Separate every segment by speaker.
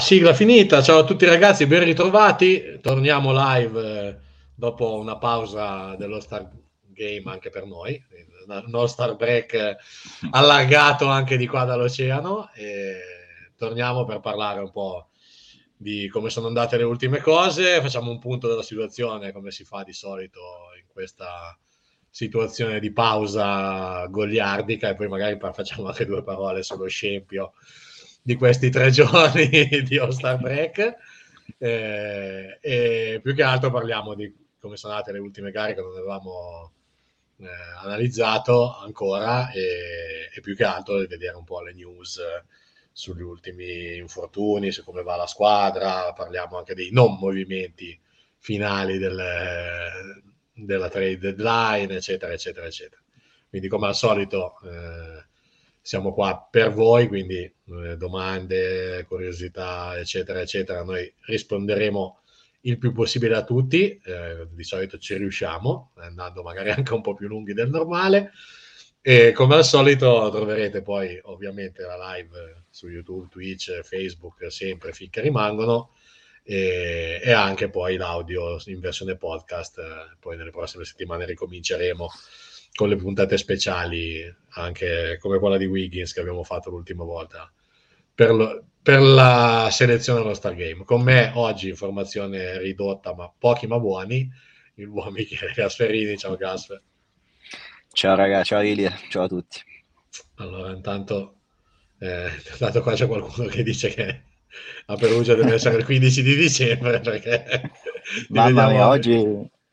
Speaker 1: Sigla finita. Ciao a tutti ragazzi, ben ritrovati. Torniamo live eh, dopo una pausa dello Star Game anche per noi, uno Star Break eh, allargato anche di qua dall'oceano. E torniamo per parlare un po' di come sono andate le ultime cose. Facciamo un punto della situazione come si fa di solito in questa situazione di pausa goliardica e poi magari facciamo anche due parole sullo scempio di questi tre giorni di All Star Break. Eh, e più che altro parliamo di come sono andate le ultime gare che non avevamo eh, analizzato ancora e, e, più che altro di vedere un po' le news sugli ultimi infortuni, su come va la squadra, parliamo anche dei non movimenti finali del, della trade deadline, eccetera, eccetera, eccetera. Quindi come al solito eh, siamo qua per voi, quindi domande, curiosità, eccetera, eccetera, noi risponderemo il più possibile a tutti, eh, di solito ci riusciamo, andando magari anche un po' più lunghi del normale. E come al solito troverete poi ovviamente la live su YouTube, Twitch, Facebook, sempre finché rimangono, e, e anche poi l'audio in versione podcast. Poi nelle prossime settimane ricominceremo con le puntate speciali, anche come quella di Wiggins che abbiamo fatto l'ultima volta, per, lo, per la selezione dello Star Game. Con me oggi informazione ridotta, ma pochi ma buoni, il buon Michele Gasperini. Ciao Gasper.
Speaker 2: Ciao ragazzi, ciao Ilia, ciao a tutti.
Speaker 1: Allora, intanto, eh, intanto qua c'è qualcuno che dice che a Perugia deve essere il 15 di dicembre perché...
Speaker 2: Mamma mia, oggi,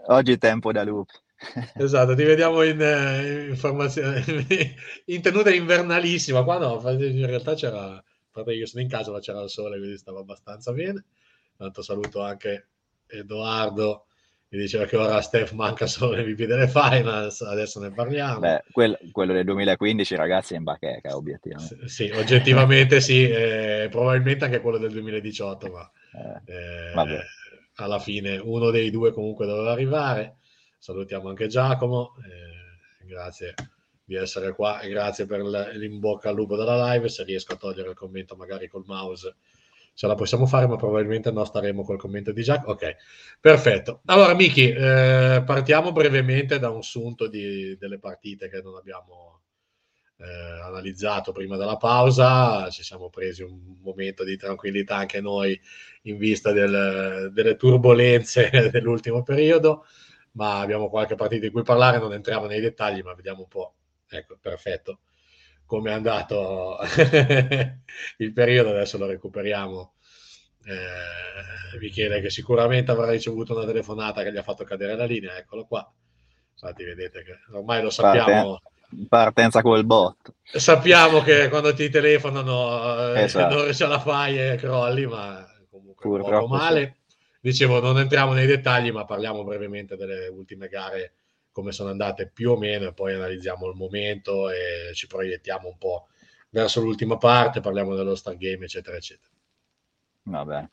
Speaker 2: oggi è tempo da lupi.
Speaker 1: Esatto, ti vediamo in, eh, informazione, in tenuta invernalissima. Qua no, in realtà c'era, io sono in casa, ma c'era il sole, quindi stava abbastanza bene. Tanto saluto anche Edoardo, mi diceva che ora Steph manca solo l'MVP delle finals, adesso ne parliamo.
Speaker 2: Beh, quel, quello del 2015 ragazzi è in bacheca, obiettivamente.
Speaker 1: Sì, sì oggettivamente sì, eh, probabilmente anche quello del 2018, ma eh, eh, alla fine uno dei due comunque doveva arrivare salutiamo anche Giacomo, eh, grazie di essere qua e grazie per l'imbocca al lupo della live, se riesco a togliere il commento magari col mouse ce la possiamo fare, ma probabilmente no, staremo col commento di Giacomo. Ok, perfetto. Allora, Miki, eh, partiamo brevemente da un sunto di, delle partite che non abbiamo eh, analizzato prima della pausa. Ci siamo presi un momento di tranquillità anche noi in vista del, delle turbulenze dell'ultimo periodo ma abbiamo qualche partita di cui parlare, non entriamo nei dettagli, ma vediamo un po'. Ecco, perfetto. Come è andato il periodo, adesso lo recuperiamo. Eh, Michele che sicuramente avrà ricevuto una telefonata che gli ha fatto cadere la linea, eccolo qua. Infatti vedete che ormai lo sappiamo.
Speaker 2: Partenza col bot.
Speaker 1: Sappiamo che quando ti telefonano eh, esatto. non ce la fai e crolli, ma comunque Purtroppo poco male. Sì Dicevo, non entriamo nei dettagli, ma parliamo brevemente delle ultime gare, come sono andate più o meno, e poi analizziamo il momento e ci proiettiamo un po' verso l'ultima parte, parliamo dello Star Game, eccetera, eccetera.
Speaker 2: Vabbè.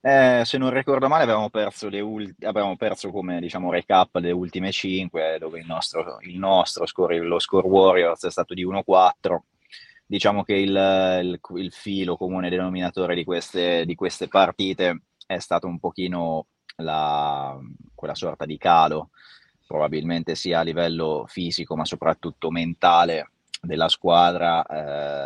Speaker 2: Eh, se non ricordo male, avevamo perso, le ult- avevamo perso come diciamo recap le ultime 5, dove il nostro, il nostro score, lo score Warriors è stato di 1-4. Diciamo che il, il, il filo comune denominatore di queste, di queste partite è stato un pochino la, quella sorta di calo, probabilmente sia a livello fisico ma soprattutto mentale della squadra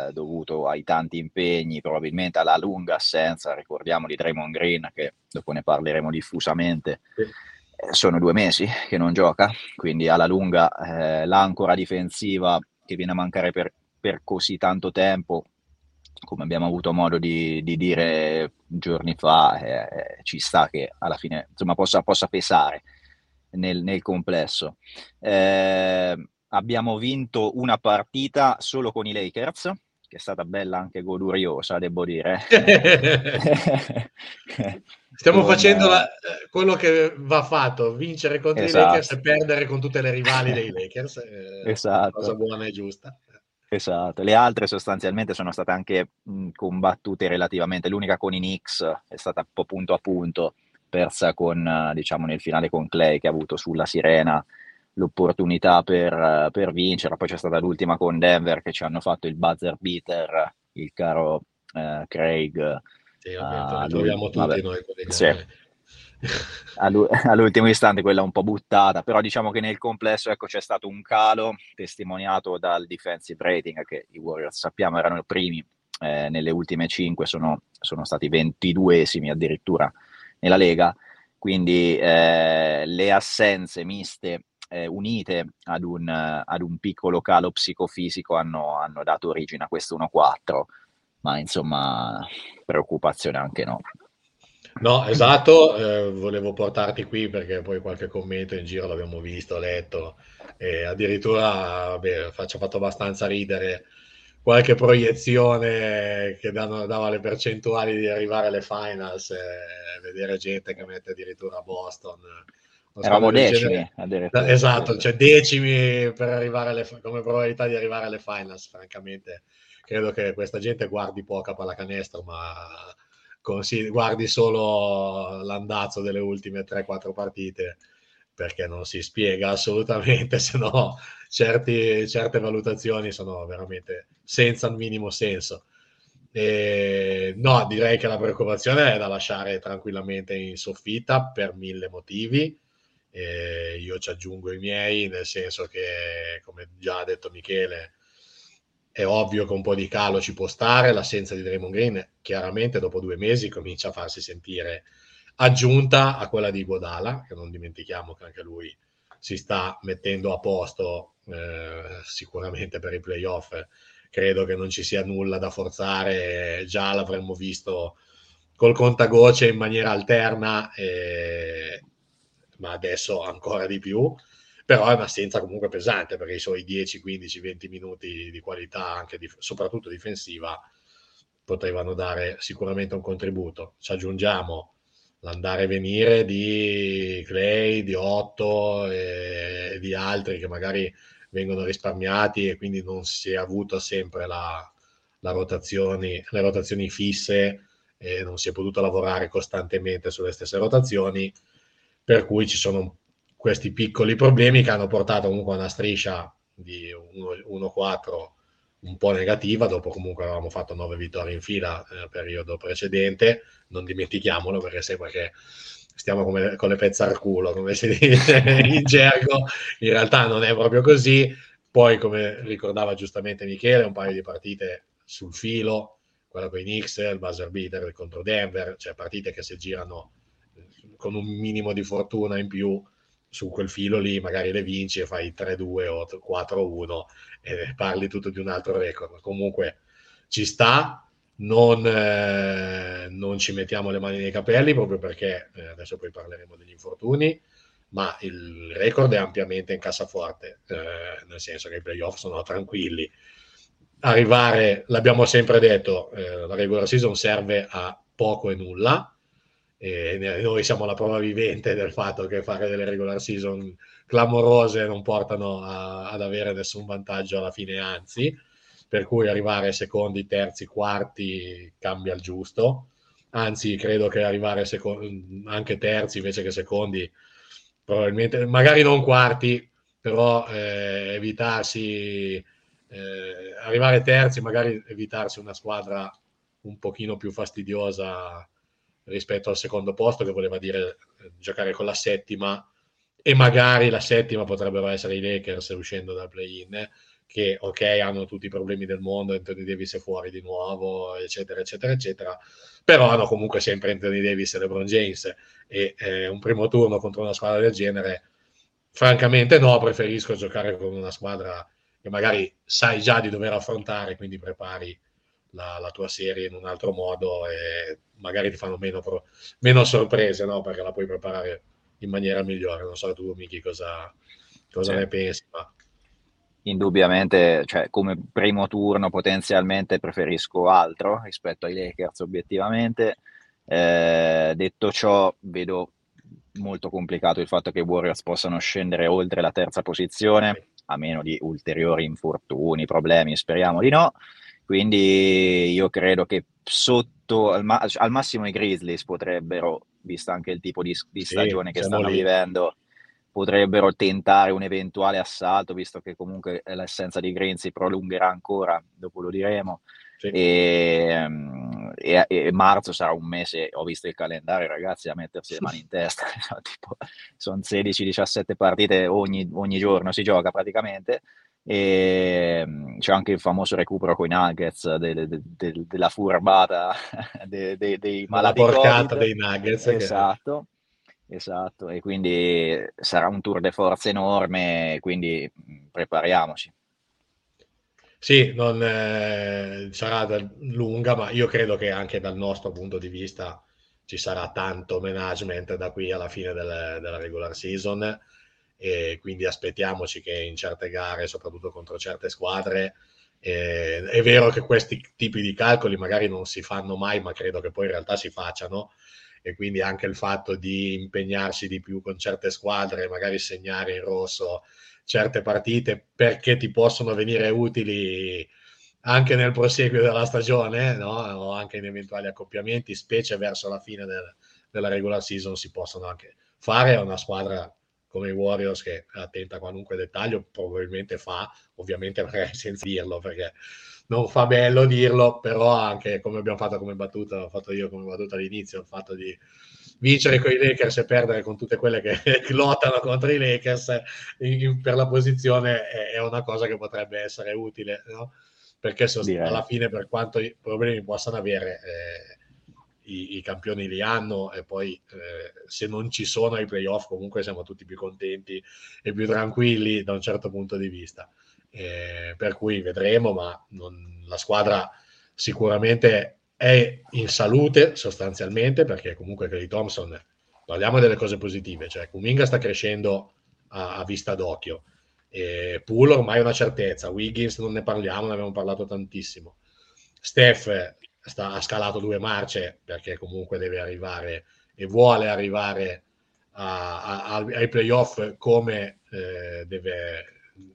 Speaker 2: eh, dovuto ai tanti impegni, probabilmente alla lunga assenza, ricordiamo di Draymond Green che dopo ne parleremo diffusamente, sì. eh, sono due mesi che non gioca, quindi alla lunga eh, l'ancora difensiva che viene a mancare per, per così tanto tempo come abbiamo avuto modo di, di dire giorni fa, eh, ci sta che alla fine insomma, possa, possa pesare nel, nel complesso. Eh, abbiamo vinto una partita solo con i Lakers, che è stata bella anche goduriosa, devo dire.
Speaker 1: Stiamo con, facendo la, eh, quello che va fatto, vincere contro esatto. i Lakers e perdere con tutte le rivali dei Lakers. Eh, esatto. Cosa buona e giusta.
Speaker 2: Esatto, le altre sostanzialmente sono state anche mh, combattute relativamente, l'unica con i Knicks è stata un po' punto a punto, persa con, diciamo, nel finale con Clay che ha avuto sulla Sirena l'opportunità per, per vincere, poi c'è stata l'ultima con Denver che ci hanno fatto il buzzer beater, il caro uh, Craig.
Speaker 1: Sì, vabbè, uh, troviamo tutti vabbè, noi.
Speaker 2: Sì. all'ultimo istante quella un po' buttata, però diciamo che nel complesso ecco, c'è stato un calo testimoniato dal defensive rating che i Warriors sappiamo erano i primi eh, nelle ultime 5, sono, sono stati 22esimi addirittura nella Lega, quindi eh, le assenze miste eh, unite ad un, ad un, piccolo calo psicofisico hanno, hanno dato origine a questo 1-4, ma insomma preoccupazione anche no.
Speaker 1: No, esatto, eh, volevo portarti qui perché poi qualche commento in giro l'abbiamo visto, letto e addirittura ci ha fatto abbastanza ridere qualche proiezione che danno, dava le percentuali di arrivare alle finals, eh, vedere gente che mette addirittura Boston.
Speaker 2: Eravamo decimi.
Speaker 1: Esatto, cioè decimi per arrivare alle, come probabilità di arrivare alle finals, francamente. Credo che questa gente guardi poca pallacanestro, ma consigli, guardi solo l'andazzo delle ultime 3-4 partite perché non si spiega assolutamente, se no certi, certe valutazioni sono veramente senza il minimo senso. E, no, direi che la preoccupazione è da lasciare tranquillamente in soffitta per mille motivi. E io ci aggiungo i miei, nel senso che, come già ha detto Michele, è ovvio che un po' di calo ci può stare, l'assenza di Draymond Green chiaramente dopo due mesi comincia a farsi sentire aggiunta a quella di Godala, che non dimentichiamo che anche lui si sta mettendo a posto eh, sicuramente per i playoff. Credo che non ci sia nulla da forzare, già l'avremmo visto col contagocce in maniera alterna, eh, ma adesso ancora di più però è un'assenza comunque pesante perché i suoi 10, 15, 20 minuti di qualità, anche di, soprattutto difensiva, potevano dare sicuramente un contributo. Ci aggiungiamo l'andare e venire di Clay, di Otto e di altri che magari vengono risparmiati e quindi non si è avuto sempre la, la rotazioni, le rotazioni fisse e non si è potuto lavorare costantemente sulle stesse rotazioni, per cui ci sono questi piccoli problemi che hanno portato comunque a una striscia di 1-4 un po' negativa, dopo comunque avevamo fatto 9 vittorie in fila nel periodo precedente, non dimentichiamolo perché sembra che stiamo come, con le pezze al culo, come si dice in gergo, in realtà non è proprio così, poi come ricordava giustamente Michele, un paio di partite sul filo, quella con i Knicks, il buzzer beater contro Denver, cioè partite che si girano con un minimo di fortuna in più su quel filo lì magari le vinci e fai 3-2 o 4-1 e parli tutto di un altro record. Comunque ci sta, non, eh, non ci mettiamo le mani nei capelli proprio perché eh, adesso poi parleremo degli infortuni, ma il record è ampiamente in cassaforte, eh, nel senso che i playoff sono tranquilli. Arrivare, l'abbiamo sempre detto, eh, la regular season serve a poco e nulla, e noi siamo la prova vivente del fatto che fare delle regular season clamorose non portano a, ad avere nessun vantaggio alla fine, anzi, per cui arrivare secondi, terzi, quarti cambia il giusto. Anzi, credo che arrivare secondi, anche terzi invece che secondi, probabilmente, magari non quarti, però eh, evitarsi, eh, arrivare terzi, magari evitarsi una squadra un pochino più fastidiosa rispetto al secondo posto, che voleva dire eh, giocare con la settima, e magari la settima potrebbero essere i Lakers uscendo dal play-in, che ok, hanno tutti i problemi del mondo, Anthony Davis è fuori di nuovo, eccetera, eccetera, eccetera, però hanno comunque sempre Anthony Davis e LeBron James, e eh, un primo turno contro una squadra del genere, francamente no, preferisco giocare con una squadra che magari sai già di dover affrontare, quindi prepari la, la, tua serie in un altro modo e magari ti fanno meno, pro, meno sorprese, no? Perché la puoi preparare in maniera migliore. Non so tu, Miki, cosa, cosa sì. ne pensi, ma...
Speaker 2: Indubbiamente, cioè, come primo turno potenzialmente preferisco altro rispetto ai Lakers obiettivamente. Eh, detto ciò, vedo molto complicato il fatto che i Warriors possano scendere oltre la terza posizione, a meno di ulteriori infortuni, problemi, speriamo di no. Quindi io credo che sotto, al, ma- al massimo i Grizzlies potrebbero, visto anche il tipo di, di stagione sì, che stanno lì. vivendo, potrebbero tentare un eventuale assalto, visto che comunque l'essenza di Green si prolungherà ancora, dopo lo diremo. Sì. E, e, e, marzo sarà un mese, ho visto il calendario ragazzi, a mettersi le mani in testa, tipo, sono 16-17 partite ogni, ogni giorno, si gioca praticamente. E c'è anche il famoso recupero con i Nuggets de, de, de, della furbata dei malati.
Speaker 1: La porcata dei Nuggets.
Speaker 2: Esatto. Che Esatto, e quindi sarà un tour de forza enorme, quindi prepariamoci.
Speaker 1: Sì, non, eh, sarà lunga, ma io credo che anche dal nostro punto di vista ci sarà tanto management da qui alla fine del, della regular season e quindi aspettiamoci che in certe gare, soprattutto contro certe squadre, eh, è vero che questi tipi di calcoli magari non si fanno mai, ma credo che poi in realtà si facciano e quindi anche il fatto di impegnarsi di più con certe squadre, magari segnare in rosso certe partite perché ti possono venire utili anche nel proseguio della stagione no? o anche in eventuali accoppiamenti, specie verso la fine del, della regular season, si possono anche fare. È una squadra come i Warriors che è attenta a qualunque dettaglio, probabilmente fa, ovviamente senza dirlo perché non fa bello dirlo, però anche come abbiamo fatto come battuta, ho fatto io come battuta all'inizio, il fatto di vincere con i Lakers e perdere con tutte quelle che lottano contro i Lakers in, per la posizione è, è, una cosa che potrebbe essere utile, no? perché sost- alla fine per quanto i problemi possano avere, eh, i, i, campioni li hanno e poi eh, se non ci sono ai playoff comunque siamo tutti più contenti e più tranquilli da un certo punto di vista. Eh, per cui vedremo, ma non, la squadra sicuramente è in salute sostanzialmente, perché comunque Clay Thompson, parliamo delle cose positive, cioè Kuminga sta crescendo a, a vista d'occhio, eh, Poole ormai è una certezza, Wiggins non ne parliamo, ne abbiamo parlato tantissimo, Steph sta, ha scalato due marce perché comunque deve arrivare e vuole arrivare a, a, ai playoff come eh, deve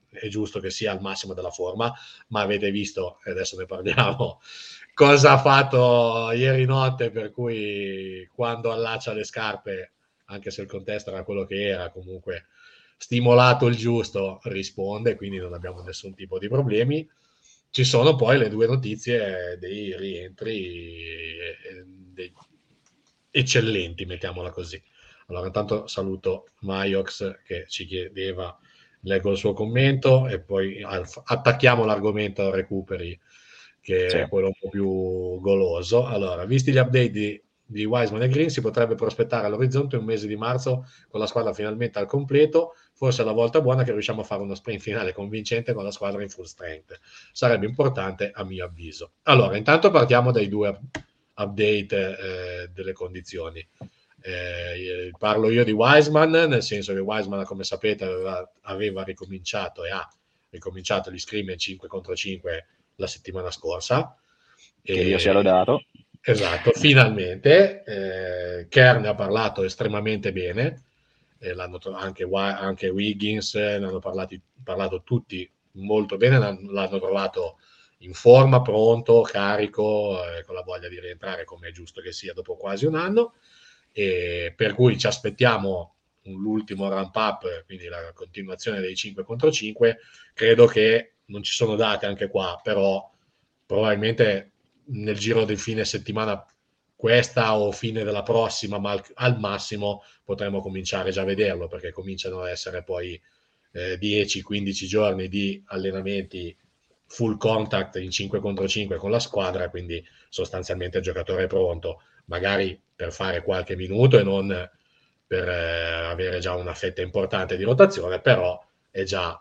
Speaker 1: è giusto che sia al massimo della forma, ma avete visto, e adesso ne parliamo, cosa ha fatto ieri notte, per cui quando allaccia le scarpe, anche se il contesto era quello che era, comunque stimolato il giusto, risponde, quindi non abbiamo nessun tipo di problemi. Ci sono poi le due notizie dei rientri dei eccellenti, mettiamola così. Allora, intanto saluto Maiox che ci chiedeva leggo il suo commento e poi attacchiamo l'argomento recuperi, che sì. è quello un po' più goloso. Allora, visti gli update di, di Wiseman e Green, si potrebbe prospettare all'orizzonte un mese di marzo con la squadra finalmente al completo. Forse è la volta buona che riusciamo a fare uno sprint finale convincente con la squadra in full strength. Sarebbe importante a mio avviso. Allora, intanto partiamo dai due update eh, delle condizioni. Eh, parlo io di Wiseman, nel senso che Wiseman, come sapete, aveva, aveva ricominciato e ha ricominciato gli scrimmage 5 contro 5 la settimana scorsa.
Speaker 2: Che e, io sia lodato.
Speaker 1: Esatto, finalmente. Eh, Kern ha parlato estremamente bene, eh, l'hanno, anche, anche Wiggins, ne hanno parlati, parlato tutti molto bene, l'hanno, l'hanno trovato in forma, pronto, carico, eh, con la voglia di rientrare come è giusto che sia dopo quasi un anno e per cui ci aspettiamo l'ultimo ramp up, quindi la continuazione dei 5 contro 5. Credo che non ci sono date anche qua, però probabilmente nel giro del fine settimana questa o fine della prossima, ma al, al massimo potremo cominciare già a vederlo perché cominciano ad essere poi eh, 10-15 giorni di allenamenti full contact in 5 contro 5 con la squadra, quindi sostanzialmente il giocatore è pronto. Magari per fare qualche minuto e non per eh, avere già una fetta importante di rotazione, però è già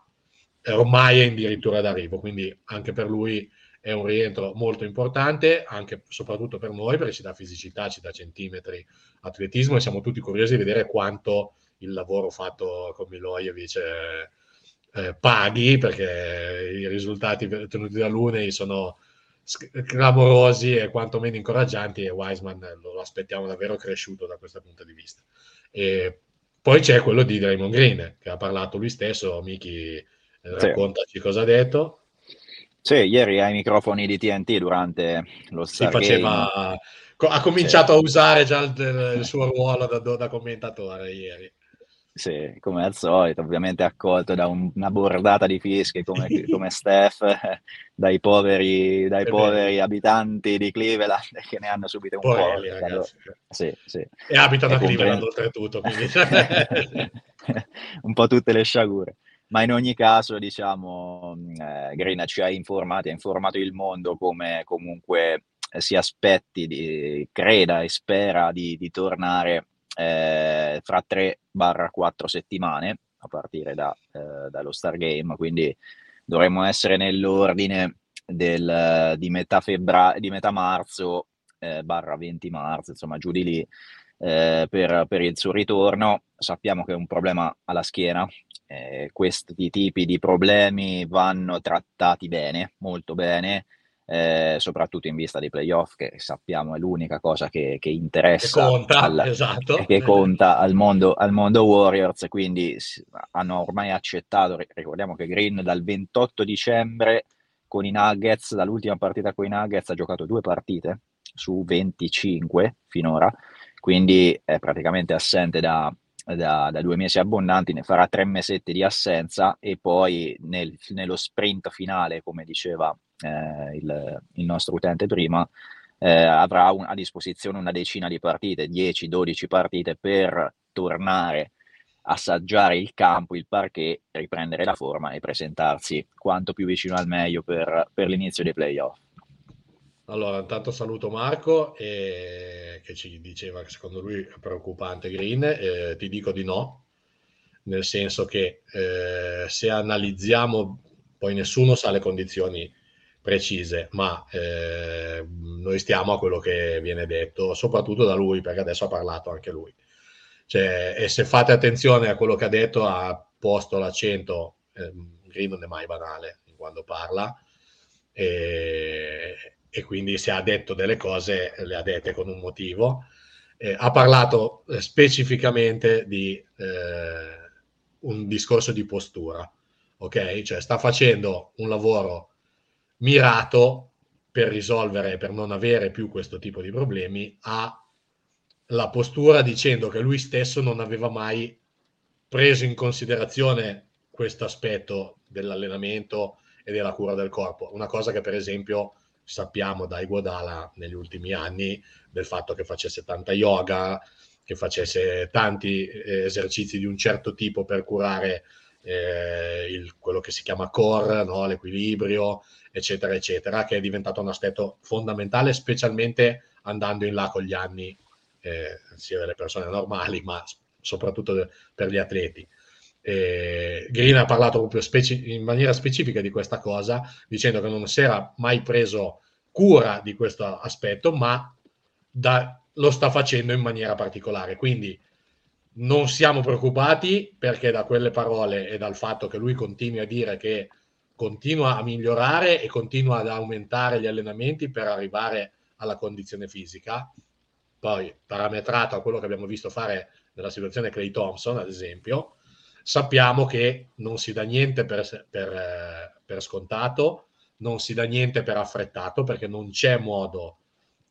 Speaker 1: ormai è addirittura d'arrivo, quindi anche per lui è un rientro molto importante, anche soprattutto per noi, perché ci dà fisicità, ci dà centimetri, atletismo e siamo tutti curiosi di vedere quanto il lavoro fatto con Milojevic eh, eh, paghi, perché i risultati ottenuti da Lunei sono clamorosi e quantomeno incoraggianti e Wiseman lo aspettiamo davvero cresciuto da questo punto di vista. E poi c'è quello di Draymond Green che ha parlato lui stesso, Miki eh, raccontaci sì. cosa ha detto.
Speaker 2: Sì, ieri ai microfoni di TNT durante lo
Speaker 1: Star si faceva, ha cominciato sì. a usare già il, il suo ruolo da, da commentatore ieri.
Speaker 2: Sì, come al solito, ovviamente accolto da un, una bordata di fischi come, come Steph, dai poveri, dai poveri abitanti di Cleveland che ne hanno subito un
Speaker 1: Porelli, po'. Allora, sì, sì. E abitano e a Cleveland oltretutto, quindi...
Speaker 2: un po' tutte le sciagure. Ma in ogni caso, diciamo, eh, Green ci ha informati, ha informato il mondo come comunque si aspetti, di, creda e spera di, di tornare eh, fra 3-4 settimane a partire da, eh, dallo Star Game, quindi dovremmo essere nell'ordine del, di, metà febbra- di metà marzo eh, barra 20 marzo, insomma giù di lì eh, per, per, il suo ritorno. Sappiamo che è un problema alla schiena, eh, questi tipi di problemi vanno trattati bene, molto bene eh, soprattutto in vista dei playoff, che sappiamo è l'unica cosa che, che interessa
Speaker 1: che conta, al, esatto.
Speaker 2: che conta al, mondo, al mondo Warriors, quindi hanno ormai accettato, ricordiamo che Green dal 28 dicembre con i Nuggets, dall'ultima partita con i Nuggets ha giocato due partite su 25 finora, quindi è praticamente assente da, da, da, due mesi abbondanti, ne farà tre mesetti di assenza e poi nel, nello sprint finale, come diceva eh, il, il, nostro utente prima, eh, avrà un, a disposizione una decina di partite, 10-12 partite per tornare assaggiare il campo, il parquet, riprendere la forma e presentarsi quanto più vicino al meglio per, per l'inizio dei playoff.
Speaker 1: Allora, intanto saluto Marco eh, che ci diceva che secondo lui è preoccupante Green, eh, ti dico di no, nel senso che eh, se analizziamo, poi nessuno sa le condizioni precise, ma eh, noi stiamo a quello che viene detto, soprattutto da lui, perché adesso ha parlato anche lui. Cioè, e se fate attenzione a quello che ha detto, ha posto l'accento, eh, Green non è mai banale quando parla, e, e, quindi se ha detto delle cose le ha dette con un motivo. Eh, ha parlato eh, specificamente di eh, un discorso di postura, ok? Cioè sta facendo un lavoro mirato per risolvere, per non avere più questo tipo di problemi, ha la postura dicendo che lui stesso non aveva mai preso in considerazione questo aspetto dell'allenamento e della cura del corpo. Una cosa che per esempio sappiamo da Iguodala negli ultimi anni del fatto che facesse tanta yoga, che facesse tanti eh, esercizi di un certo tipo per curare eh, il, quello che si chiama core, no? l'equilibrio, eccetera, eccetera, che è diventato un aspetto fondamentale, specialmente andando in là con gli anni, eh, sia delle persone normali, ma soprattutto per gli atleti. Eh, Green ha parlato proprio speci- in maniera specifica di questa cosa, dicendo che non si era mai preso cura di questo aspetto, ma da, lo sta facendo in maniera particolare. Quindi non siamo preoccupati perché da quelle parole e dal fatto che lui continui a dire che continua a migliorare e continua ad aumentare gli allenamenti per arrivare alla condizione fisica. Poi, parametrato a quello che abbiamo visto fare nella situazione Clay Thompson, ad esempio, sappiamo che non si dà niente per, per, per scontato, non si dà niente per affrettato, perché non c'è modo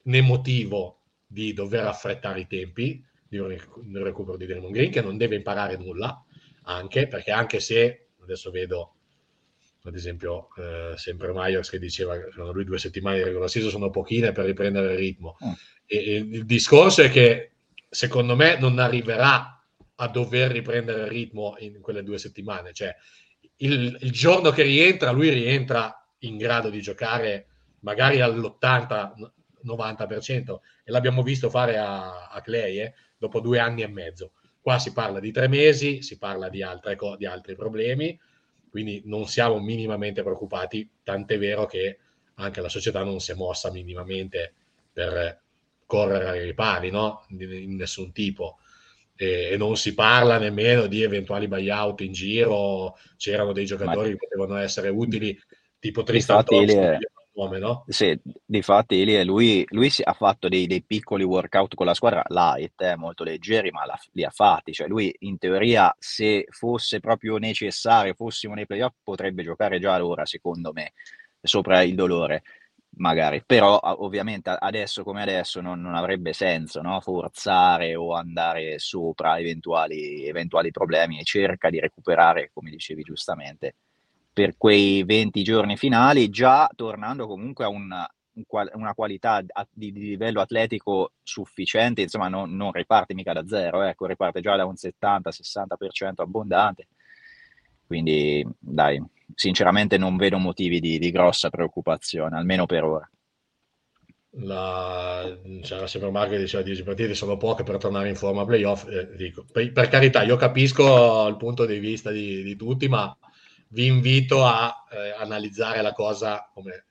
Speaker 1: né motivo di dover affrettare i tempi di un recupero di Draymond Green, che non deve imparare nulla, anche perché anche se, adesso vedo ad esempio eh, sempre Myers che diceva che secondo lui due settimane di regular season sono pochine per riprendere il ritmo. Mm. E, e il discorso è che secondo me non arriverà a dover riprendere il ritmo in quelle due settimane. Cioè, il, il giorno che rientra, lui rientra in grado di giocare magari all'80-90% e l'abbiamo visto fare a, a Clay eh, dopo due anni e mezzo. Qua si parla di tre mesi, si parla di, altre, di altri problemi quindi non siamo minimamente preoccupati, tant'è vero che anche la società non si è mossa minimamente per correre ai ripari, no? in nessun tipo. E, non si parla nemmeno di eventuali buyout in giro, c'erano dei giocatori Ma... che potevano essere utili, tipo Tristan Thompson,
Speaker 2: nome, no? Sì, difatti lui, lui ha fatto dei, dei, piccoli workout con la squadra light, eh, molto leggeri, ma la, li ha fatti. Cioè lui in teoria, se fosse proprio necessario, fossimo nei playoff, potrebbe giocare già allora, secondo me, sopra il dolore. Magari, però ovviamente adesso come adesso non, non avrebbe senso no? forzare o andare sopra eventuali, eventuali problemi e cerca di recuperare, come dicevi giustamente, per quei 20 giorni finali, già tornando comunque a una, una qualità di, di, livello atletico sufficiente, insomma non, non riparte mica da zero, ecco, riparte già da un 70-60% abbondante, quindi dai, sinceramente non vedo motivi di, di grossa preoccupazione, almeno per ora.
Speaker 1: La, c'era sempre Marco che diceva 10 partite sono poche per tornare in forma playoff. Eh, dico, per, per, carità, io capisco il punto di vista di, di tutti, ma vi invito a eh, analizzare la cosa come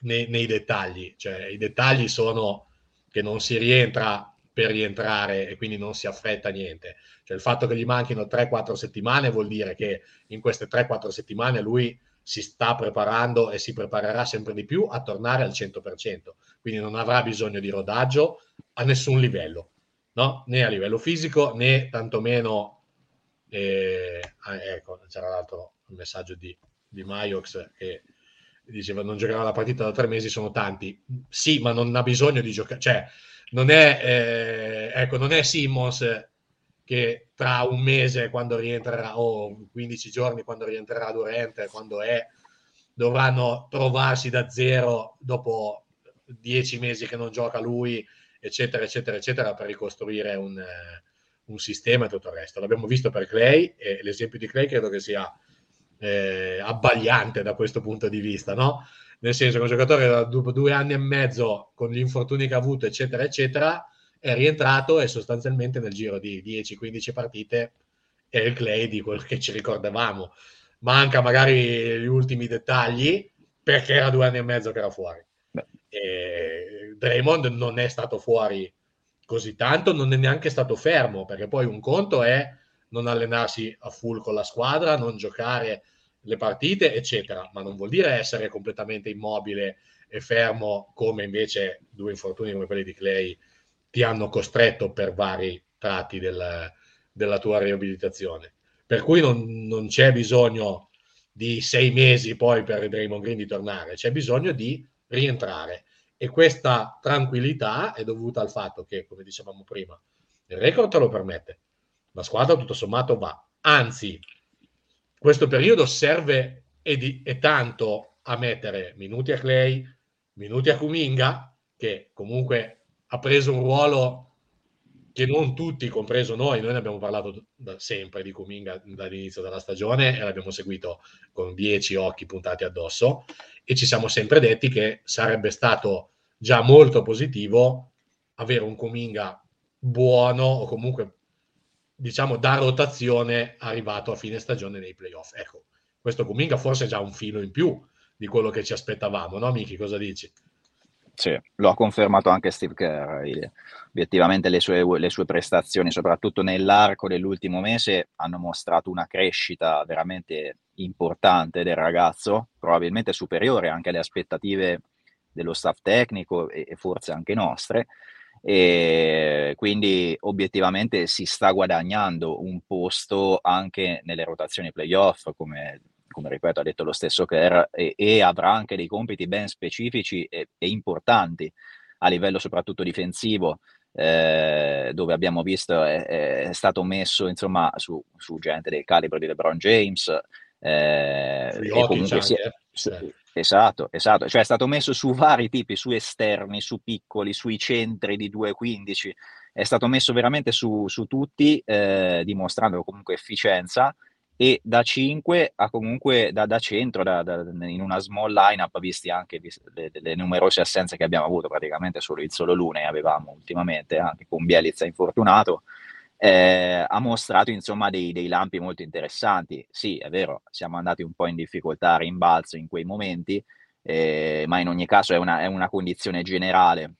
Speaker 1: nei, nei, dettagli. Cioè, i dettagli sono che non si rientra per rientrare e quindi non si affetta niente. Cioè il fatto che gli manchino 3-4 settimane vuol dire che in queste 3-4 settimane lui si sta preparando e si preparerà sempre di più a tornare al 100%, quindi non avrà bisogno di rodaggio a nessun livello, no? né a livello fisico né tantomeno, eh, ah, ecco, c'era l'altro messaggio di, di Maiox che diceva non giocherà la partita da tre mesi, sono tanti, sì, ma non ha bisogno di giocare, cioè non è, eh, ecco, non è Simmons che tra un mese quando rientrerà o 15 giorni quando rientrerà Durante, quando è, dovranno trovarsi da zero dopo 10 mesi che non gioca lui, eccetera, eccetera, eccetera, per ricostruire un, eh, un sistema e tutto il resto. L'abbiamo visto per Clay e l'esempio di Clay credo che sia eh, abbagliante da questo punto di vista, no? Nel senso che un giocatore dopo due anni e mezzo con gli infortuni che ha avuto, eccetera, eccetera, è rientrato e sostanzialmente nel giro di 10-15 partite è il Clay di quel che ci ricordavamo. Manca magari gli ultimi dettagli perché era due anni e mezzo che era fuori. E Draymond non è stato fuori così tanto, non è neanche stato fermo, perché poi un conto è non allenarsi a full con la squadra, non giocare le partite, eccetera, ma non vuol dire essere completamente immobile e fermo come invece due infortuni come quelli di Clay ti hanno costretto per vari tratti del, della tua riabilitazione. Per cui non, non, c'è bisogno di sei mesi poi per Draymond Green di tornare, c'è bisogno di rientrare. E questa tranquillità è dovuta al fatto che, come dicevamo prima, il record te lo permette, la squadra tutto sommato va. Anzi, questo periodo serve e, di, e tanto a mettere minuti a Clay, minuti a Kuminga, che comunque ha preso un ruolo che non tutti, compreso noi, noi ne abbiamo parlato da sempre di Kuminga dall'inizio della stagione e l'abbiamo seguito con dieci occhi puntati addosso. E ci siamo sempre detti che sarebbe stato già molto positivo avere un Kuminga buono o comunque diciamo, da rotazione arrivato a fine stagione nei playoff. Ecco, questo Kuminga forse è già un filo in più di quello che ci aspettavamo, no Miki? Cosa dici?
Speaker 2: Sì, lo ha confermato anche Steve Kerr. Obiettivamente le sue, le sue, prestazioni, soprattutto nell'arco dell'ultimo mese, hanno mostrato una crescita veramente importante del ragazzo, probabilmente superiore anche alle aspettative dello staff tecnico e, e forse anche nostre e quindi obiettivamente si sta guadagnando un posto anche nelle rotazioni playoff, come, come ripeto ha detto lo stesso Kerr, e, e, avrà anche dei compiti ben specifici e, e importanti a livello soprattutto difensivo. Eh, dove abbiamo visto è, è, stato messo insomma su, su gente del calibro di LeBron James eh, e comunque sia, su, Esatto, esatto, cioè è stato messo su vari tipi, su esterni, su piccoli, sui centri di 2.15, è stato messo veramente su, su tutti, eh, dimostrando comunque efficienza. E da 5 a comunque da, da centro, da, da, in una small lineup, visti anche le, le, numerose assenze che abbiamo avuto, praticamente solo il solo Lune avevamo ultimamente, anche con Bielizza infortunato, eh, ha mostrato insomma dei, dei, lampi molto interessanti. Sì, è vero, siamo andati un po' in difficoltà a rimbalzo in quei momenti, eh, ma in ogni caso è una, è una condizione generale,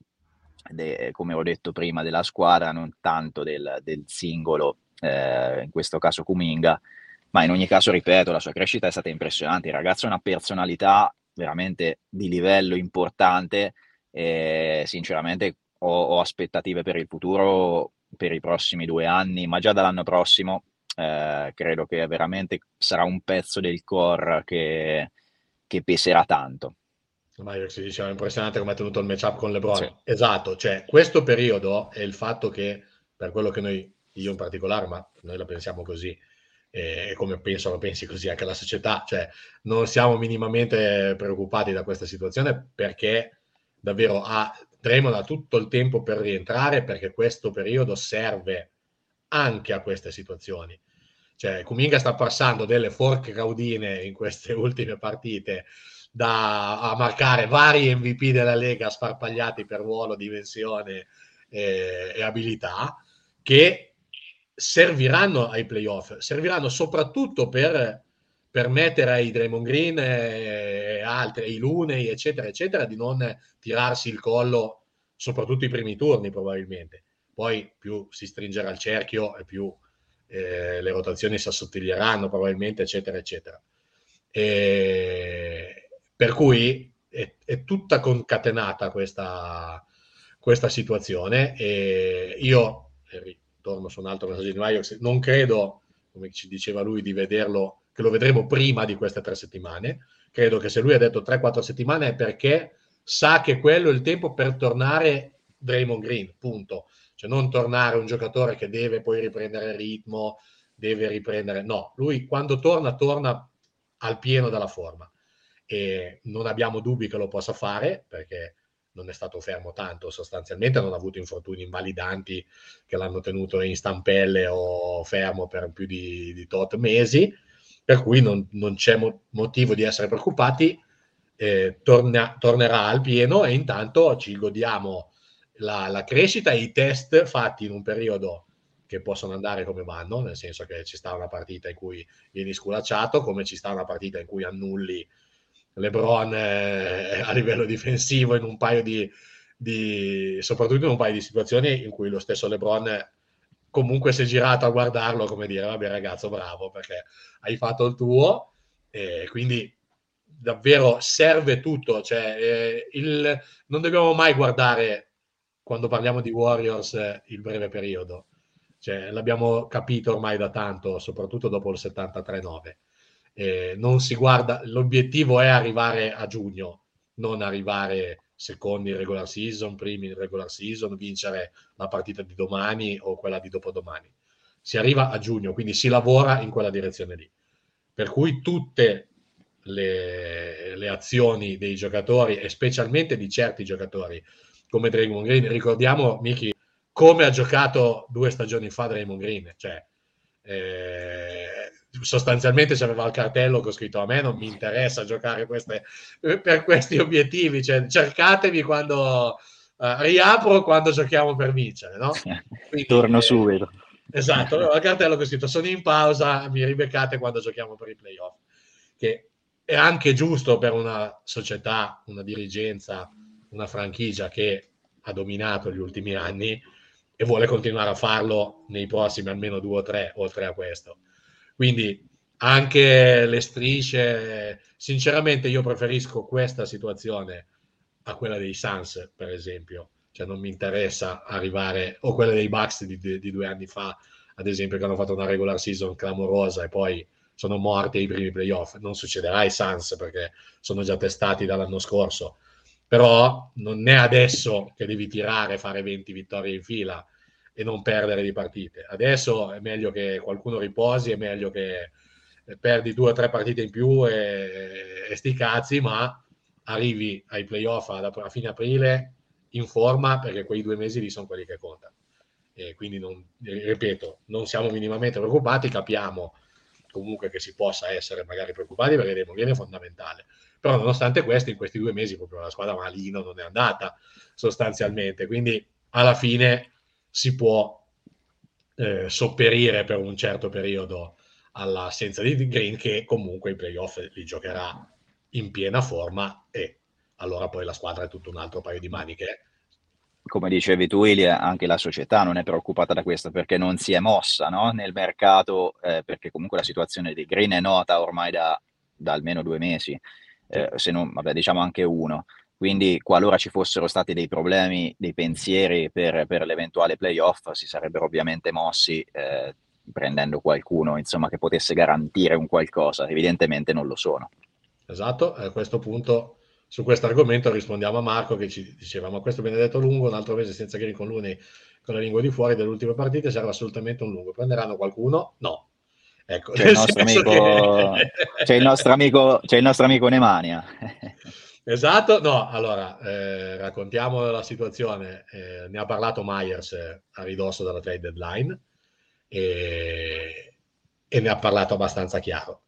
Speaker 2: de, come ho detto prima, della squadra, non tanto del, del singolo, eh, in questo caso Kuminga, ma in ogni caso, ripeto, la sua crescita è stata impressionante. Il ragazzo ha una personalità veramente di livello importante e sinceramente ho, ho aspettative per il futuro per i prossimi due anni, ma già dall'anno prossimo eh, credo che veramente sarà un pezzo del core che, che peserà tanto.
Speaker 1: Ma si diceva impressionante come ha tenuto il matchup con LeBron. Sì. Esatto, cioè questo periodo è il fatto che per quello che noi, io in particolare, ma noi la pensiamo così, e come penso lo pensi così anche la società, cioè non siamo minimamente preoccupati da questa situazione perché davvero ha, Draymond ha tutto il tempo per rientrare perché questo periodo serve anche a queste situazioni. Cioè, Kuminga sta passando delle forche caudine in queste ultime partite da a marcare vari MVP della Lega sparpagliati per ruolo, dimensione e, e abilità che serviranno ai playoff, serviranno soprattutto per permettere ai Draymond Green e altri, ai Lunei, eccetera, eccetera, di non tirarsi il collo, soprattutto i primi turni probabilmente. Poi più si stringerà il cerchio e più eh, le rotazioni si assottiglieranno probabilmente, eccetera, eccetera. E per cui è, è tutta concatenata questa, questa situazione e io torno su un altro messaggio di Maio, non credo, come ci diceva lui, di vederlo, che lo vedremo prima di queste tre settimane. Credo che se lui ha detto 3-4 settimane è perché sa che quello è il tempo per tornare Draymond Green, punto. Cioè non tornare un giocatore che deve poi riprendere il ritmo, deve riprendere... No, lui quando torna, torna al pieno della forma. E non abbiamo dubbi che lo possa fare, perché non è stato fermo tanto, sostanzialmente non ha avuto infortuni invalidanti che l'hanno tenuto in stampelle o fermo per più di, di tot mesi, per cui non, non c'è mo- motivo di essere preoccupati, eh, torna, tornerà al pieno e intanto ci godiamo la, la crescita e i test fatti in un periodo che possono andare come vanno, nel senso che ci sta una partita in cui vieni sculacciato, come ci sta una partita in cui annulli LeBron eh, a livello difensivo in un paio di, di, soprattutto in un paio di situazioni in cui lo stesso LeBron comunque si è girato a guardarlo come dire vabbè ragazzo bravo perché hai fatto il tuo e quindi davvero serve tutto cioè, eh, il, non dobbiamo mai guardare quando parliamo di Warriors il breve periodo. Cioè, l'abbiamo capito ormai da tanto soprattutto dopo il 73-9 eh, non si guarda, l'obiettivo è arrivare a giugno, non arrivare secondi in regular season, primi in regular season, vincere la partita di domani o quella di dopodomani. Si arriva a giugno, quindi si lavora in quella direzione lì. Per cui tutte le, le azioni dei giocatori e specialmente di certi giocatori come Draymond Green, ricordiamo Miki come ha giocato due stagioni fa Draymond Green, cioè eh, sostanzialmente c'aveva il cartello che ho scritto a me non mi interessa giocare queste, per questi obiettivi, cioè cercatevi quando uh, riapro quando giochiamo per vincere, no?
Speaker 2: Quindi, Torno eh, subito.
Speaker 1: Esatto, il cartello che ho scritto sono in pausa, mi ribeccate quando giochiamo per i playoff, che è anche giusto per una società, una dirigenza, una franchigia che ha dominato gli ultimi anni e vuole continuare a farlo nei prossimi almeno due o tre, oltre a questo. Quindi anche le strisce, sinceramente io preferisco questa situazione a quella dei Suns, per esempio. Cioè non mi interessa arrivare, o quella dei Bucks di, di, due anni fa, ad esempio, che hanno fatto una regular season clamorosa e poi sono morti ai primi playoff. Non succederà ai Suns perché sono già testati dall'anno scorso. Però non è adesso che devi tirare, fare 20 vittorie in fila e non perdere di partite. Adesso è meglio che qualcuno riposi, è meglio che perdi due o tre partite in più e, e sti cazzi, ma arrivi ai playoff a, a fine aprile in forma perché quei due mesi lì sono quelli che contano. E quindi, non, ripeto, non siamo minimamente preoccupati, capiamo comunque che si possa essere magari preoccupati perché Demoghiene è fondamentale. Però nonostante questo, in questi due mesi proprio la squadra malino non è andata sostanzialmente. Quindi alla fine si può eh, sopperire per un certo periodo all'assenza di Green che comunque i playoff li giocherà in piena forma e allora poi la squadra è tutto un altro paio di maniche.
Speaker 2: Come dicevi tu, Ilia, anche la società non è preoccupata da questo perché non si è mossa no? nel mercato, eh, perché comunque la situazione di Green è nota ormai da, da almeno due mesi, eh, se non, vabbè, diciamo anche uno. Quindi, qualora ci fossero stati dei problemi, dei pensieri per, per l'eventuale playoff, si sarebbero ovviamente mossi eh, prendendo qualcuno insomma, che potesse garantire un qualcosa. Evidentemente non lo sono.
Speaker 1: Esatto, a questo punto su questo argomento rispondiamo a Marco che ci diceva ma questo benedetto lungo, un altro mese senza Green con lui con la lingua di fuori delle ultime partite serve assolutamente un lungo. Prenderanno qualcuno? No.
Speaker 2: Ecco, c'è, il nostro, amico, che... c'è, il nostro amico, c'è il nostro amico Nemania.
Speaker 1: Esatto, no, allora eh, raccontiamo la situazione. Eh, ne ha parlato Myers eh, a ridosso della trade deadline e, e, ne ha parlato abbastanza chiaro.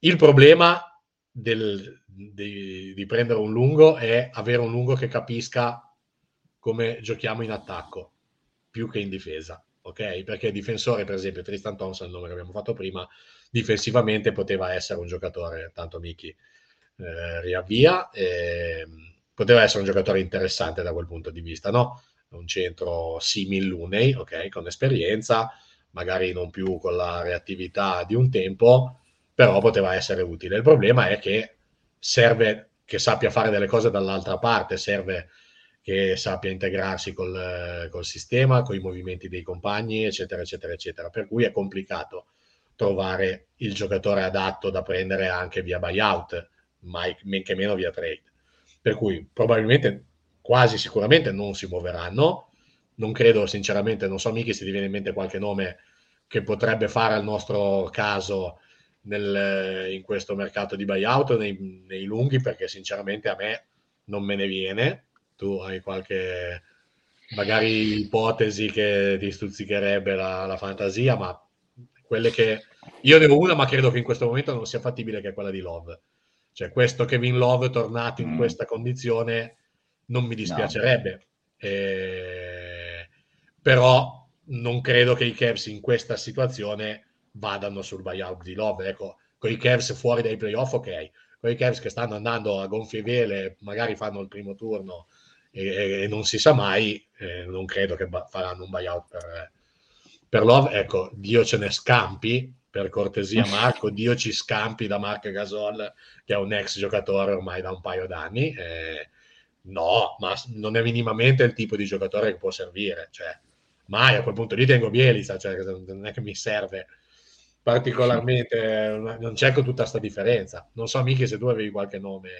Speaker 1: Il problema del, di, di, prendere un lungo è avere un lungo che capisca come giochiamo in attacco più che in difesa, ok? Perché difensore, per esempio, Tristan Thompson, il nome che abbiamo fatto prima, difensivamente poteva essere un giocatore, tanto Miki eh, riavvia, eh, poteva essere un giocatore interessante da quel punto di vista, no? Un centro simil Lunei, ok? Con esperienza, magari non più con la reattività di un tempo, però poteva essere utile. Il problema è che serve che sappia fare delle cose dall'altra parte, serve che sappia integrarsi col, col sistema, con i movimenti dei compagni, eccetera, eccetera, eccetera. Per cui è complicato trovare il giocatore adatto da prendere anche via buyout, mai, men che meno via trade. Per cui probabilmente, quasi sicuramente non si muoveranno. Non credo, sinceramente, non so mica se ti viene in mente qualche nome che potrebbe fare al nostro caso nel, in questo mercato di buyout nei, nei lunghi, perché sinceramente a me non me ne viene. Tu hai qualche magari ipotesi che ti stuzzicherebbe la, la, fantasia, ma quelle che io ne ho una, ma credo che in questo momento non sia fattibile, che è quella di Love. Cioè, questo Kevin Love tornato in mm. questa condizione non mi dispiacerebbe, no. eh, però non credo che i Cavs in questa situazione vadano sul buyout di Love. Ecco, con i Cavs fuori dai playoff, ok. Con i Cavs che stanno andando a gonfie vele, magari fanno il primo turno e, e non si sa mai, eh, non credo che ba- faranno un buyout per, per Love. Ecco, Dio ce ne scampi, per cortesia Marco, Dio ci scampi da Marco Gasol, che è un ex giocatore ormai da un paio d'anni. Eh, no, ma non è minimamente il tipo di giocatore che può servire. Cioè, mai a quel punto lì tengo Bielisa, cioè, non è che mi serve particolarmente, non con tutta questa differenza. Non so, Michi, se tu avevi qualche nome.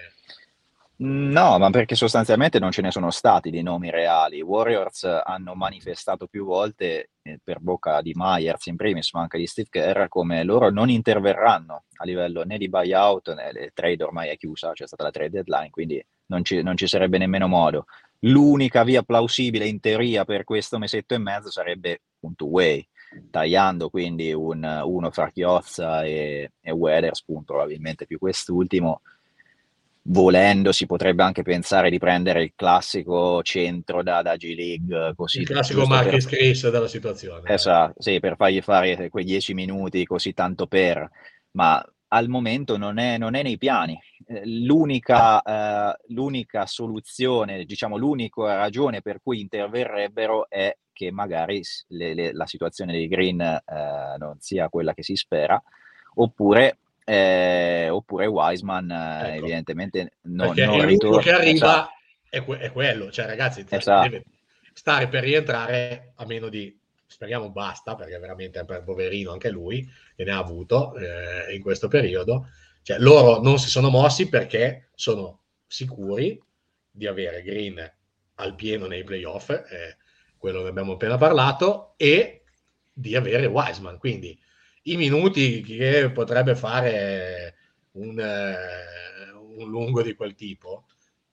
Speaker 2: No, ma perché sostanzialmente non ce ne sono stati di nomi reali. I Warriors hanno manifestato più volte, eh, per bocca di Myers in primis, ma anche di Steve Kerr, come loro non interverranno a livello né di buyout né di trade ormai è chiusa, c'è stata la trade deadline, quindi non ci, non ci sarebbe nemmeno modo. L'unica via plausibile in teoria per questo mesetto e mezzo sarebbe un two-way tagliando quindi un, uno fra Chiozza e, e Weatherspoon, probabilmente più quest'ultimo. Volendo si potrebbe anche pensare di prendere il classico centro da, da G-League. Così,
Speaker 1: il classico Marcus per... Chris della situazione.
Speaker 2: Esatto, sì, per fargli fare quei dieci minuti così tanto per, ma al momento non è, non è nei piani. Eh, l'unica, eh, l'unica soluzione, diciamo l'unica ragione per cui interverrebbero è che magari le, le, la situazione dei green eh, non sia quella che si spera, oppure, eh, oppure Wiseman eh, ecco. evidentemente non,
Speaker 1: Perché non ritorna. che arriva esatto. è, que- è, quello, cioè ragazzi, esatto. deve stare per rientrare a meno di speriamo basta perché veramente è per poverino anche lui che ne ha avuto eh, in questo periodo cioè loro non si sono mossi perché sono sicuri di avere Green al pieno nei playoff eh, quello che abbiamo appena parlato, e di avere Wiseman. Quindi i minuti che potrebbe fare un, eh, un lungo di quel tipo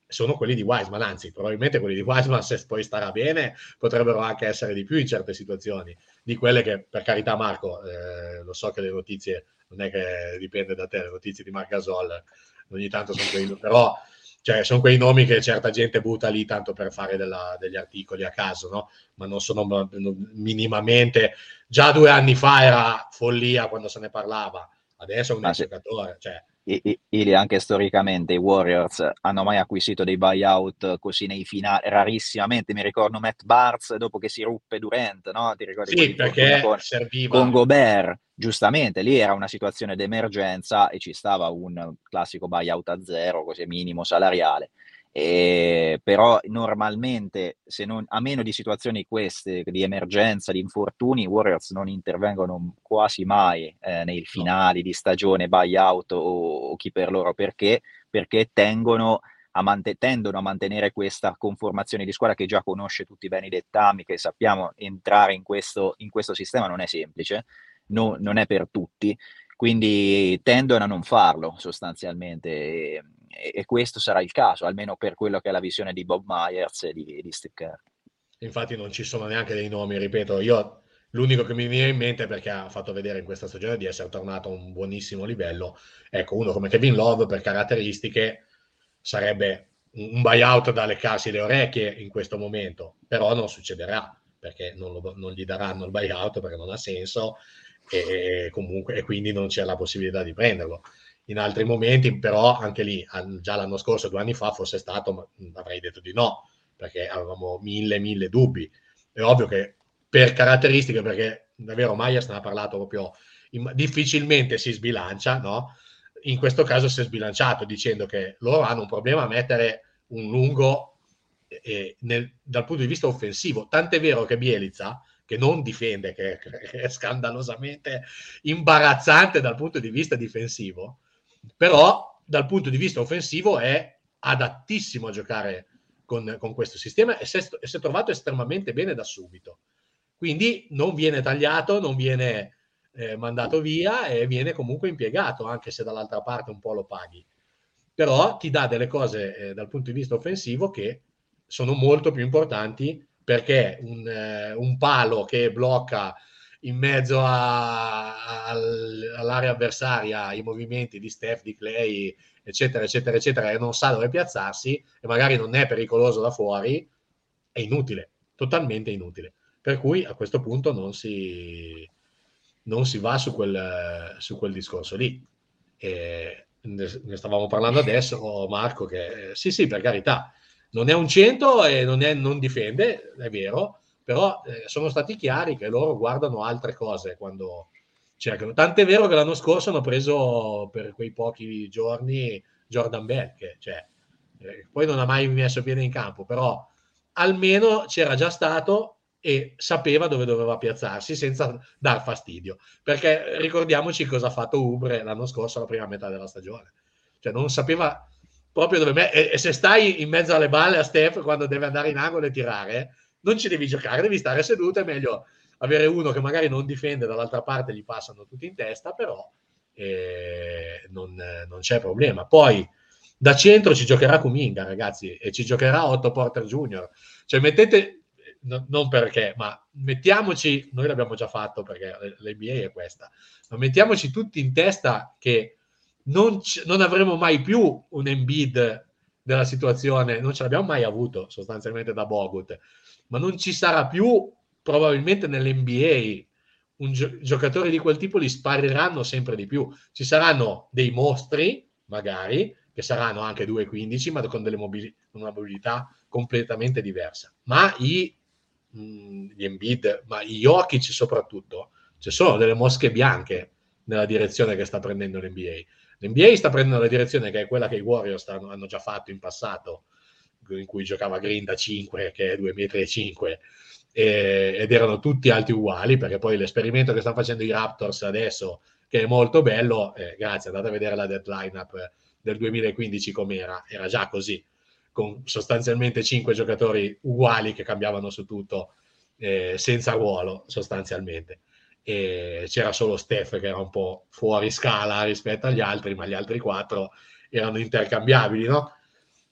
Speaker 1: sono quelli di Wiseman, anzi probabilmente quelli di Wiseman se poi starà bene potrebbero anche essere di più in certe situazioni, di quelle che per carità Marco, eh, lo so che le notizie non è che dipende da te, le notizie di Marc Gasol ogni tanto sono quelle, però cioè sono quei nomi che certa gente butta lì tanto per fare della, degli articoli a caso, no? Ma non sono minimamente. Già due anni fa era follia quando se ne parlava, adesso è un ah, giocatore. Cioè,
Speaker 2: Ili anche storicamente i Warriors hanno mai acquisito dei buyout così nei finali, rarissimamente, mi ricordo Matt Barnes dopo che si ruppe Durant, no? Ti ricordi
Speaker 1: sì, perché
Speaker 2: con,
Speaker 1: serviva...
Speaker 2: con Gobert, giustamente, lì era una situazione d'emergenza e ci stava un classico buyout a zero, così minimo salariale. E, però normalmente, se non, a meno di situazioni queste, di emergenza, di infortuni, i Warriors non intervengono quasi mai eh, nei finali di stagione, buyout o, o chi per loro, perché? Perché tengono a mant- tendono a mantenere questa conformazione di squadra che già conosce tutti bene i dettami, che sappiamo entrare in questo, in questo sistema non è semplice, no, non è per tutti, quindi tendono a non farlo sostanzialmente e, e, questo sarà il caso, almeno per quello che è la visione di Bob Myers e di, di Steve Kerr.
Speaker 1: Infatti non ci sono neanche dei nomi, ripeto, io l'unico che mi viene in mente perché ha fatto vedere in questa stagione di essere tornato a un buonissimo livello, ecco, uno come Kevin Love per caratteristiche sarebbe un buyout da leccarsi le orecchie in questo momento, però non succederà perché non, lo, non gli daranno il buyout perché non ha senso e, comunque, e quindi non c'è la possibilità di prenderlo. In altri momenti, però, anche lì, già l'anno scorso, due anni fa, fosse stato, avrei detto di no, perché avevamo mille, mille dubbi. È ovvio che per caratteristiche, perché davvero Myers ne ha parlato proprio, difficilmente si sbilancia, no? In questo caso si è sbilanciato dicendo che loro hanno un problema a mettere un lungo eh, nel, dal punto di vista offensivo. Tant'è vero che Bielizza che non difende, che, che è scandalosamente imbarazzante dal punto di vista difensivo, però dal punto di vista offensivo è adattissimo a giocare con, con questo sistema e si, è, si è trovato estremamente bene da subito. Quindi non viene tagliato, non viene eh, mandato via e viene comunque impiegato, anche se dall'altra parte un po' lo paghi. Però ti dà delle cose eh, dal punto di vista offensivo che sono molto più importanti perché un, eh, un palo che blocca in mezzo a, a, all'area avversaria i movimenti di Steph, di Clay, eccetera, eccetera, eccetera, e non sa dove piazzarsi e magari non è pericoloso da fuori, è inutile, totalmente inutile. Per cui a questo punto non si, non si va su quel, su quel discorso lì. E ne stavamo parlando adesso, Marco, che sì, sì, per carità, non è un centro e non, è, non difende, è vero, però eh, sono stati chiari che loro guardano altre cose quando cercano. Tant'è vero che l'anno scorso hanno preso per quei pochi giorni Jordan Bell, che cioè, eh, poi non ha mai messo piede in campo, però almeno c'era già stato e sapeva dove doveva piazzarsi senza dar fastidio. Perché ricordiamoci cosa ha fatto Ubre l'anno scorso, la prima metà della stagione. Cioè non sapeva proprio dove me- e, e, se stai in mezzo alle balle a Steph quando deve andare in angolo e tirare, non ci devi giocare, devi stare seduto, è meglio avere uno che magari non difende, dall'altra parte gli passano tutti in testa, però eh, non, non, c'è problema. Poi da centro ci giocherà Kuminga, ragazzi, e ci giocherà Otto Porter Jr. Cioè mettete, no, non perché, ma mettiamoci, noi l'abbiamo già fatto perché l'NBA è questa, ma mettiamoci tutti in testa che non, c- non avremo mai più un Embiid della situazione, non ce l'abbiamo mai avuto sostanzialmente da Bogut, ma non ci sarà più probabilmente nell'NBA un gio- giocatore di quel tipo li spariranno sempre di più. Ci saranno dei mostri, magari, che saranno anche 2-15, ma con delle mobili- una mobilità completamente diversa. Ma i, mh, mm, gli Embiid, ma i Jokic soprattutto, ci sono delle mosche bianche nella direzione che sta prendendo l'NBA. L'NBA sta prendendo la direzione che è quella che i Warriors hanno già fatto in passato, in cui giocava Green da 5, che è 2,5 metri e, ed erano tutti alti uguali, perché poi l'esperimento che stanno facendo i Raptors adesso, che è molto bello, eh, grazie, andate a vedere la deadline up del 2015 com'era, era già così, con sostanzialmente 5 giocatori uguali che cambiavano su tutto, eh, senza ruolo sostanzialmente e c'era solo Steph che era un po' fuori scala rispetto agli altri, ma gli altri quattro erano intercambiabili, no?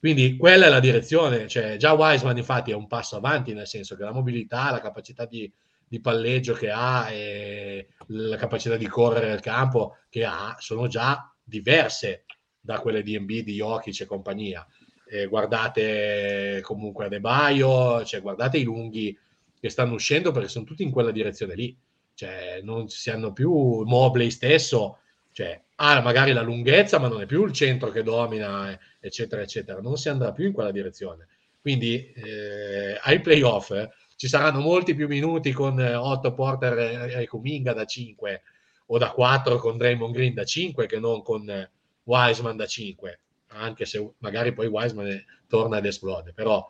Speaker 1: Quindi quella è la direzione, cioè, già Wiseman infatti è un passo avanti, nel senso che la mobilità, la capacità di, di palleggio che ha e la capacità di correre nel campo che ha sono già diverse da quelle di MB, di Jokic e compagnia. Eh, guardate comunque Adebayo, cioè guardate i lunghi che stanno uscendo perché sono tutti in quella direzione lì cioè non si hanno più Mobley stesso, cioè ha magari la lunghezza, ma non è più il centro che domina, eccetera, eccetera. Non si andrà più in quella direzione. Quindi eh, ai playoff eh, ci saranno molti più minuti con eh, Otto Porter e, e Kuminga da 5 o da 4 con Draymond Green da 5 che non con eh, Wiseman da 5, anche se magari poi Wiseman torna ed esplode. Però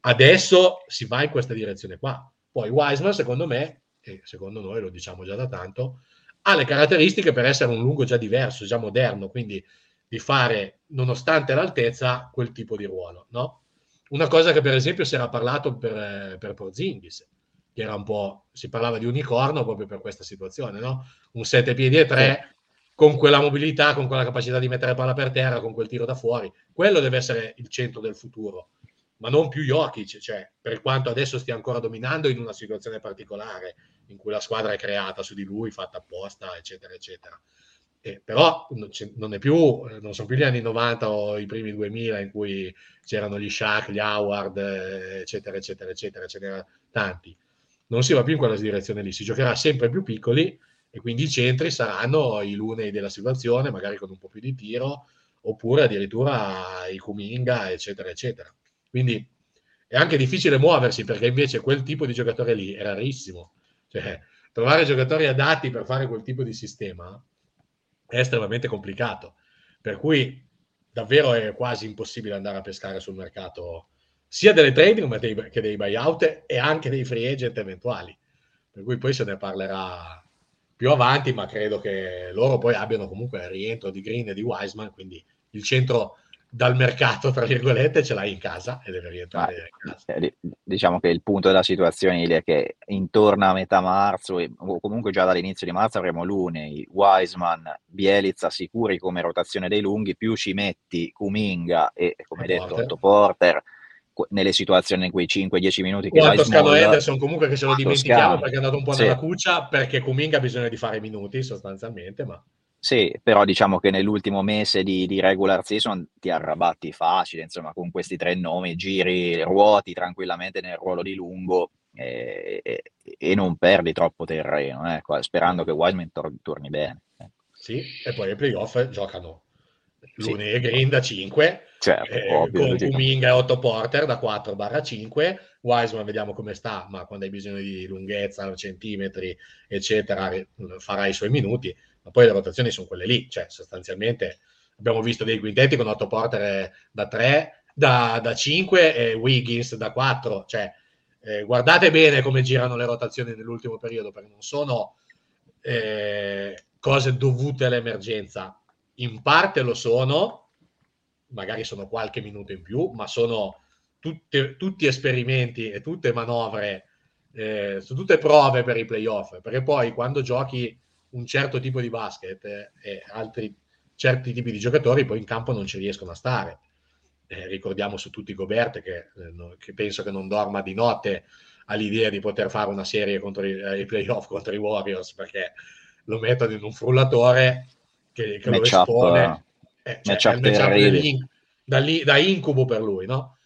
Speaker 1: adesso si va in questa direzione qua. Poi Wiseman, secondo me, che secondo noi lo diciamo già da tanto, ha le caratteristiche per essere un lungo già diverso, già moderno, quindi di fare, nonostante l'altezza, quel tipo di ruolo, no? Una cosa che per esempio si era parlato per, per Porzingis, che era un po', si parlava di unicorno proprio per questa situazione, no? Un 7 piedi e 3 sì. con quella mobilità, con quella capacità di mettere palla per terra, con quel tiro da fuori. Quello deve essere il centro del futuro, ma non più Jokic, cioè, per quanto adesso stia ancora dominando in una situazione particolare in cui la squadra è creata su di lui, fatta apposta, eccetera, eccetera. Eh, però non, più, non sono più gli anni 90 o i primi 2000 in cui c'erano gli Shaq, gli Howard, eh, eccetera, eccetera, eccetera, ce n'erano tanti. Non si va più in quella direzione lì, si giocherà sempre più piccoli e quindi i centri saranno i lunei della situazione, magari con un po' più di tiro, oppure addirittura i Kuminga, eccetera, eccetera. Quindi è anche difficile muoversi perché invece quel tipo di giocatore lì è rarissimo. Cioè, trovare giocatori adatti per fare quel tipo di sistema è estremamente complicato. Per cui davvero è quasi impossibile andare a pescare sul mercato sia delle trading che dei buyout e anche dei free agent eventuali. Per cui poi se ne parlerà più avanti, ma credo che loro poi abbiano comunque il rientro di Green e di Wiseman, quindi il centro dal mercato, tra virgolette, ce l'hai in casa e deve rientrare ah, in casa.
Speaker 2: Eh, diciamo che il punto della situazione è che intorno a metà marzo, o comunque già dall'inizio di marzo, avremo Lunei, Wiseman, Bielizza sicuri come rotazione dei lunghi, più ci metti Kuminga e, come hai detto, Otto Porter nelle situazioni in quei 5-10 minuti che
Speaker 1: Quanto Toscano Ederson comunque che ce lo dimentichiamo Toscano. perché è andato un po' nella sì. cuccia perché Kuminga ha bisogno di fare minuti sostanzialmente ma
Speaker 2: sì, però diciamo che nell'ultimo mese di, di, regular season ti arrabatti facile, insomma, con questi tre nomi, giri, ruoti tranquillamente nel ruolo di lungo e, e, e non perdi troppo terreno, ecco, sperando che Wiseman tor- torni bene. Ecco.
Speaker 1: Sì, e poi ai playoff giocano Lune sì. e Green da 5,
Speaker 2: certo, eh, ovvio,
Speaker 1: con Kuminga e 8 Porter da 4-5, Wiseman vediamo come sta, ma quando hai bisogno di lunghezza, centimetri, eccetera, farà i suoi minuti ma poi le rotazioni sono quelle lì, cioè sostanzialmente abbiamo visto dei quintetti con 8 porter da 3, da, da 5 e Wiggins da 4, cioè eh, guardate bene come girano le rotazioni nell'ultimo periodo perché non sono eh, cose dovute all'emergenza, in parte lo sono, magari sono qualche minuto in più, ma sono tutte, tutti esperimenti e tutte manovre, eh, sono tutte prove per i playoff, perché poi quando giochi un certo tipo di basket e altri certi tipi di giocatori poi in campo non ci riescono a stare. Eh, ricordiamo su tutti Gobert che, eh, no, che, penso che non dorma di notte all'idea di poter fare una serie contro i, eh, i playoff contro i Warriors perché lo mettono in un frullatore che, che lo espone. Eh, cioè, è da, lì, da incubo per lui, no?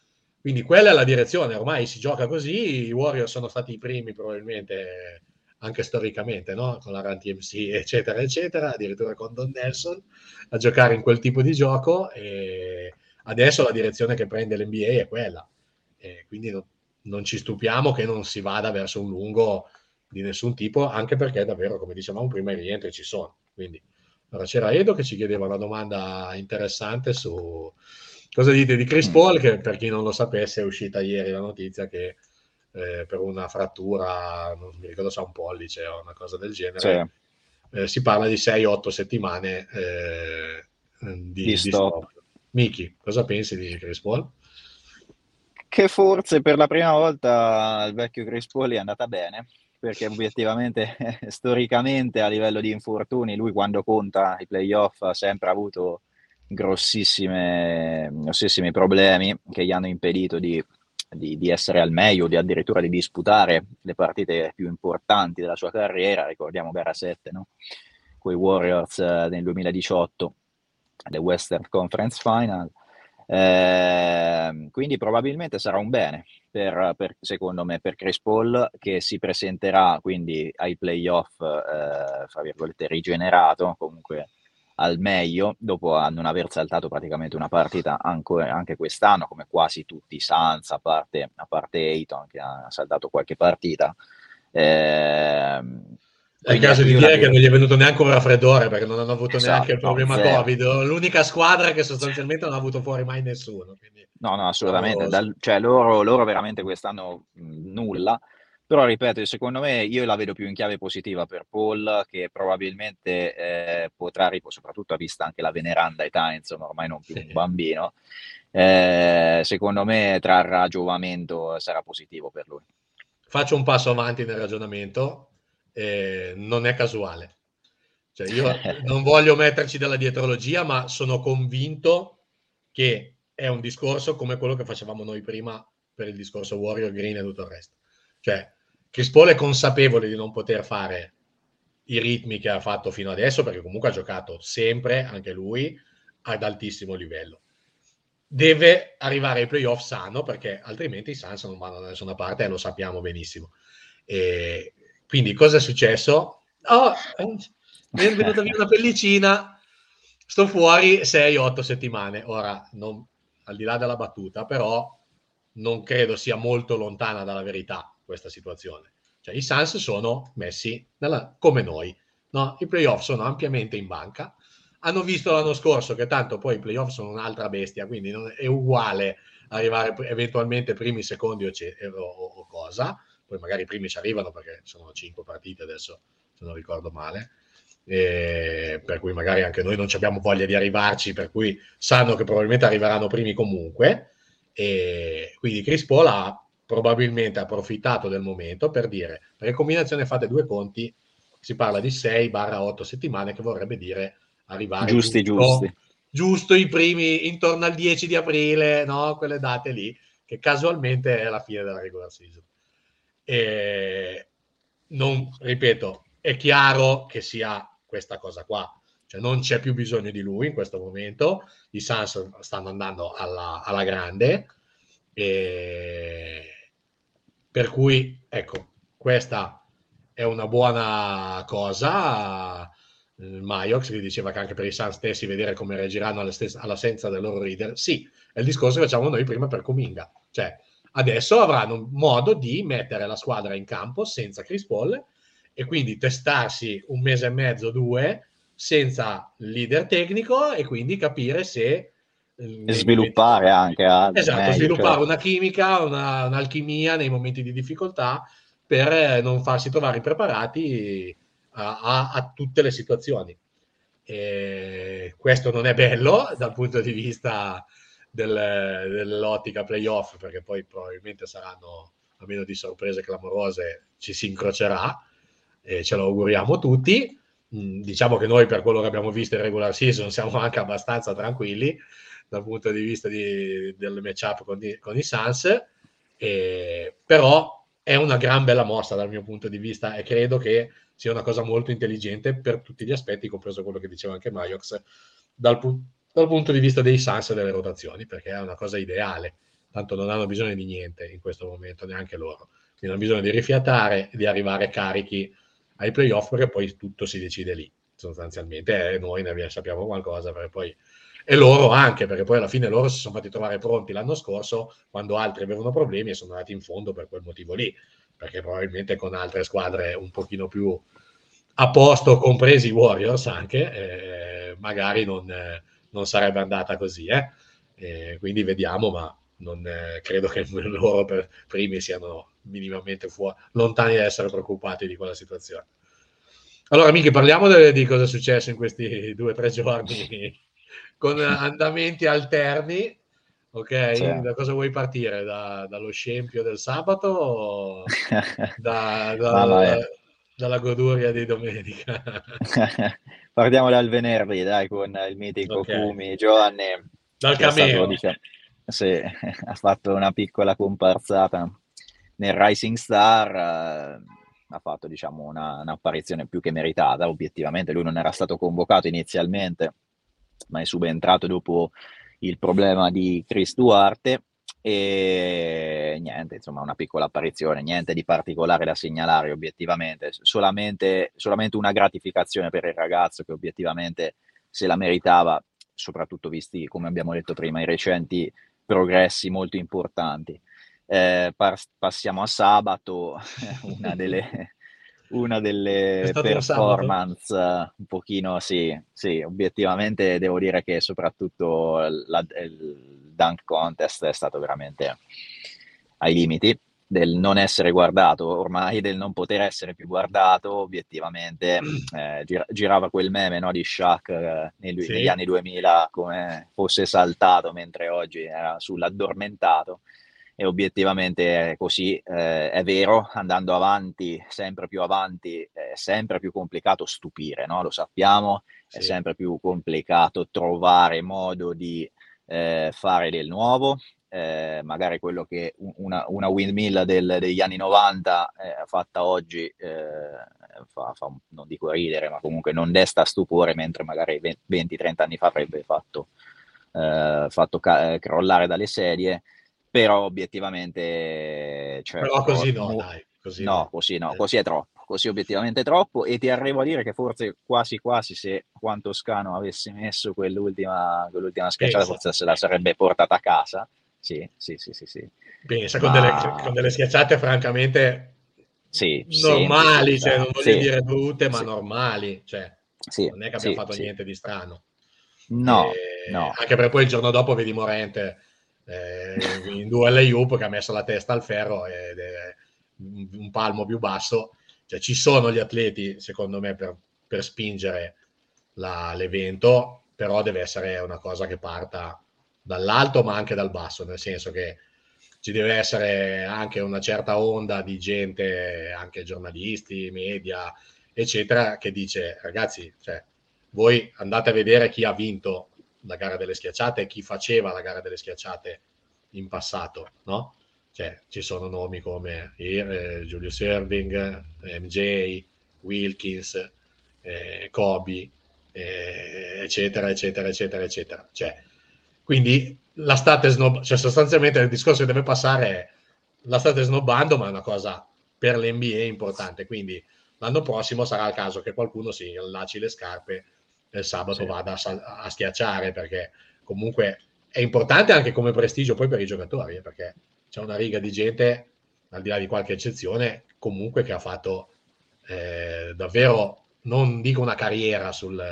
Speaker 1: Quindi quella è la direzione, ormai si gioca così, i Warriors sono stati i primi probabilmente anche storicamente, no? con la Run TMC, eccetera, eccetera, addirittura con Don Nelson, a giocare in quel tipo di gioco e adesso la direzione che prende l'NBA è quella. E quindi no, non ci stupiamo che non si vada verso un lungo di nessun tipo, anche perché davvero, come dicevamo prima, i rientri ci sono. Quindi, allora c'era Edo che ci chiedeva una domanda interessante su cosa dite di Chris mm. Paul, che per chi non lo sapesse è uscita ieri la notizia che eh, per una frattura, non mi ricordo se ha un pollice o una cosa del genere. Sì. Eh, si parla di 6-8 settimane eh, di, di, stop. stop. Miki, cosa pensi di Chris Paul?
Speaker 2: Che forse per la prima volta il vecchio Chris Paul è andata bene, perché obiettivamente, storicamente, a livello di infortuni, lui quando conta i playoff ha sempre avuto grossissimi problemi che gli hanno impedito di di, di, essere al meglio, di addirittura di disputare le partite più importanti della sua carriera, ricordiamo gara 7, no? con i Warriors eh, nel 2018, le Western Conference Final. Eh, quindi probabilmente sarà un bene per, per, secondo me per Chris Paul che si presenterà quindi ai playoff eh, fra virgolette rigenerato comunque al meglio dopo non aver saltato praticamente una partita anche, anche quest'anno, come quasi tutti i Suns, a parte, a parte Ayton che ha saltato qualche partita. Eh,
Speaker 1: è il caso di dire che non gli è venuto neanche un raffreddore perché non hanno avuto esatto, neanche il problema no, Covid. L'unica squadra che sostanzialmente non ha avuto fuori mai nessuno.
Speaker 2: No, no, assolutamente. Dal, cioè, loro, loro, veramente quest'anno nulla Però ripeto, secondo me io la vedo più in chiave positiva per Paul, che probabilmente eh, potrà, soprattutto a vista anche la veneranda età, insomma, ormai non più un bambino, eh, secondo me trarrà giovamento, sarà positivo per lui.
Speaker 1: Faccio un passo avanti nel ragionamento, eh, non è casuale. Cioè io non voglio metterci della dietrologia, ma sono convinto che è un discorso come quello che facevamo noi prima per il discorso Warrior Green e tutto il resto. Cioè, Chris Paul è consapevole di non poter fare i ritmi che ha fatto fino adesso, perché comunque ha giocato sempre, anche lui, ad altissimo livello. Deve arrivare ai playoff sano, perché altrimenti i Suns non vanno da nessuna parte e lo sappiamo benissimo. E quindi cosa è successo? Oh, mi è venuta via una pellicina, sto fuori 6-8 settimane. Ora, non, al di là della battuta, però non credo sia molto lontana dalla verità questa situazione. Cioè, i Suns sono messi nella, come noi, no? i playoff sono ampiamente in banca. Hanno visto l'anno scorso che tanto poi i playoff sono un'altra bestia, quindi non è uguale arrivare eventualmente primi, secondi o, o, o cosa. Poi magari i primi ci arrivano perché sono cinque partite adesso, se non ricordo male. Per cui magari anche noi non abbiamo voglia di arrivarci, per cui sanno che probabilmente arriveranno primi comunque. E quindi Chris Paul ha probabilmente approfittato del momento per dire, perché combinazione fate due conti, si parla di 6-8 settimane che vorrebbe dire arrivare
Speaker 2: giusti, giusto, giusti.
Speaker 1: giusto i primi intorno al 10 di aprile, no? quelle date lì, che casualmente è la fine della regular season. E non, ripeto, è chiaro che sia questa cosa qua, cioè non c'è più bisogno di lui in questo momento, i Suns stanno andando alla, alla grande, e per cui, ecco, questa è una buona cosa. Maiox che diceva che anche per i Suns stessi vedere come reagiranno all'assenza del loro leader. Sì, è il discorso che facciamo noi prima per Cominga. Cioè, adesso avranno modo di mettere la squadra in campo senza Chris Paul e quindi testarsi un mese e mezzo, due, senza leader tecnico e quindi capire se
Speaker 2: e sviluppare anche
Speaker 1: altro. Esatto, meglio, sviluppare cioè. una chimica, una, un'alchimia nei momenti di difficoltà per non farsi trovare impreparati a, a, a tutte le situazioni. E questo non è bello dal punto di vista del, dell'ottica playoff, perché poi probabilmente saranno, a meno di sorprese clamorose, ci si incrocerà e ce lo auguriamo tutti. Mm, diciamo che noi per quello che abbiamo visto in regular season siamo anche abbastanza tranquilli dal punto di vista di, del matchup con, con i Suns, eh, però è una gran bella mossa dal mio punto di vista e credo che sia una cosa molto intelligente per tutti gli aspetti, compreso quello che diceva anche Maiox, dal, dal punto di vista dei Suns e delle rotazioni, perché è una cosa ideale, tanto non hanno bisogno di niente in questo momento, neanche loro, quindi hanno bisogno di rifiatare e di arrivare carichi ai playoff perché poi tutto si decide lì, sostanzialmente, e noi ne sappiamo qualcosa, perché poi e loro anche, perché poi alla fine loro si sono fatti trovare pronti l'anno scorso quando altri avevano problemi e sono andati in fondo per quel motivo lì, perché probabilmente con altre squadre un pochino più a posto, compresi i Warriors anche, eh, magari non, eh, non, sarebbe andata così. Eh? Quindi vediamo, ma non credo che loro per primi siano minimamente fuori, lontani da essere preoccupati di quella situazione. Allora, Michi, parliamo de- di cosa è successo in questi due o tre giorni con andamenti alterni. Ok, sì. da cosa vuoi partire? Da, dallo scempio del sabato o da, da, no, dalla goduria di domenica?
Speaker 2: Partiamo dal venerdì, dai, con il mitico okay. Fumi Giovanni.
Speaker 1: Dal cameo.
Speaker 2: Diciamo, sì, ha fatto una piccola comparsata nel Rising Star. Eh, ha fatto diciamo, una, un'apparizione più che meritata, obiettivamente lui non era stato convocato inizialmente ma è subentrato dopo il problema di Chris Duarte e niente, insomma una piccola apparizione, niente di particolare da segnalare obiettivamente, solamente, solamente una gratificazione per il ragazzo che obiettivamente se la meritava, soprattutto visti, come abbiamo detto prima, i recenti progressi molto importanti. Eh, par- passiamo a sabato, una delle, una delle performance un, un, pochino, sì, sì, obiettivamente devo dire che soprattutto la, il dunk contest è stato veramente ai limiti. del non essere guardato, ormai del non poter essere più guardato, obiettivamente eh, gira, girava quel meme no, di Shaq eh, negli, sì. negli, anni 2000 come fosse saltato mentre oggi era sull'addormentato e obiettivamente è così, eh, è vero, andando avanti, sempre più avanti, è sempre più complicato stupire, no? lo sappiamo, sì. è sempre più complicato trovare modo di eh, fare del nuovo, eh, magari quello che una, una windmill del, degli anni 90 eh, fatta oggi eh, fa, fa, non dico ridere, ma comunque non desta stupore, mentre magari 20-30 anni fa avrebbe fatto, eh, fatto ca- crollare dalle sedie, però obiettivamente...
Speaker 1: Cioè, però così no, dai. Così
Speaker 2: no, così no, così è troppo, così obiettivamente troppo e ti arrivo a dire che forse quasi quasi se Juan Toscano avesse messo quell'ultima, quell'ultima schiacciata forse se la sarebbe portata a casa sì, sì, sì, sì. sì.
Speaker 1: Pensa Ma... con, delle, con delle schiacciate francamente sì, normali, cioè, non voglio sì, dire brutte, ma sì. normali. Cioè, sì, non è che abbia fatto niente di strano.
Speaker 2: No, e, no.
Speaker 1: Anche per poi il giorno dopo vedi Morente eh, in due all'Up che ha messo la testa al ferro ed è un palmo più basso. Cioè, ci sono gli atleti, secondo me, per, per spingere la, l'evento, però deve essere una cosa che parta dall'alto ma anche dal basso, nel senso che ci deve essere anche una certa onda di gente, anche giornalisti, media, eccetera, che dice ragazzi, cioè, voi andate a vedere chi ha vinto la gara delle schiacciate e chi faceva la gara delle schiacciate in passato, no? Cioè, ci sono nomi come eh, Julius Irving, MJ, Wilkins, eh, Kobe, eh, eccetera, eccetera, eccetera, eccetera. Cioè, quindi la state snobbando, cioè sostanzialmente il discorso che deve passare è la state snobbando, ma è una cosa per l'NBA importante. Quindi l'anno prossimo sarà il caso che qualcuno si allacci le scarpe il sabato sì. vada a, a, schiacciare, perché comunque è importante anche come prestigio poi per i giocatori, eh, perché c'è una riga di gente, al di là di qualche eccezione, comunque che ha fatto eh, davvero, non dico una carriera sul,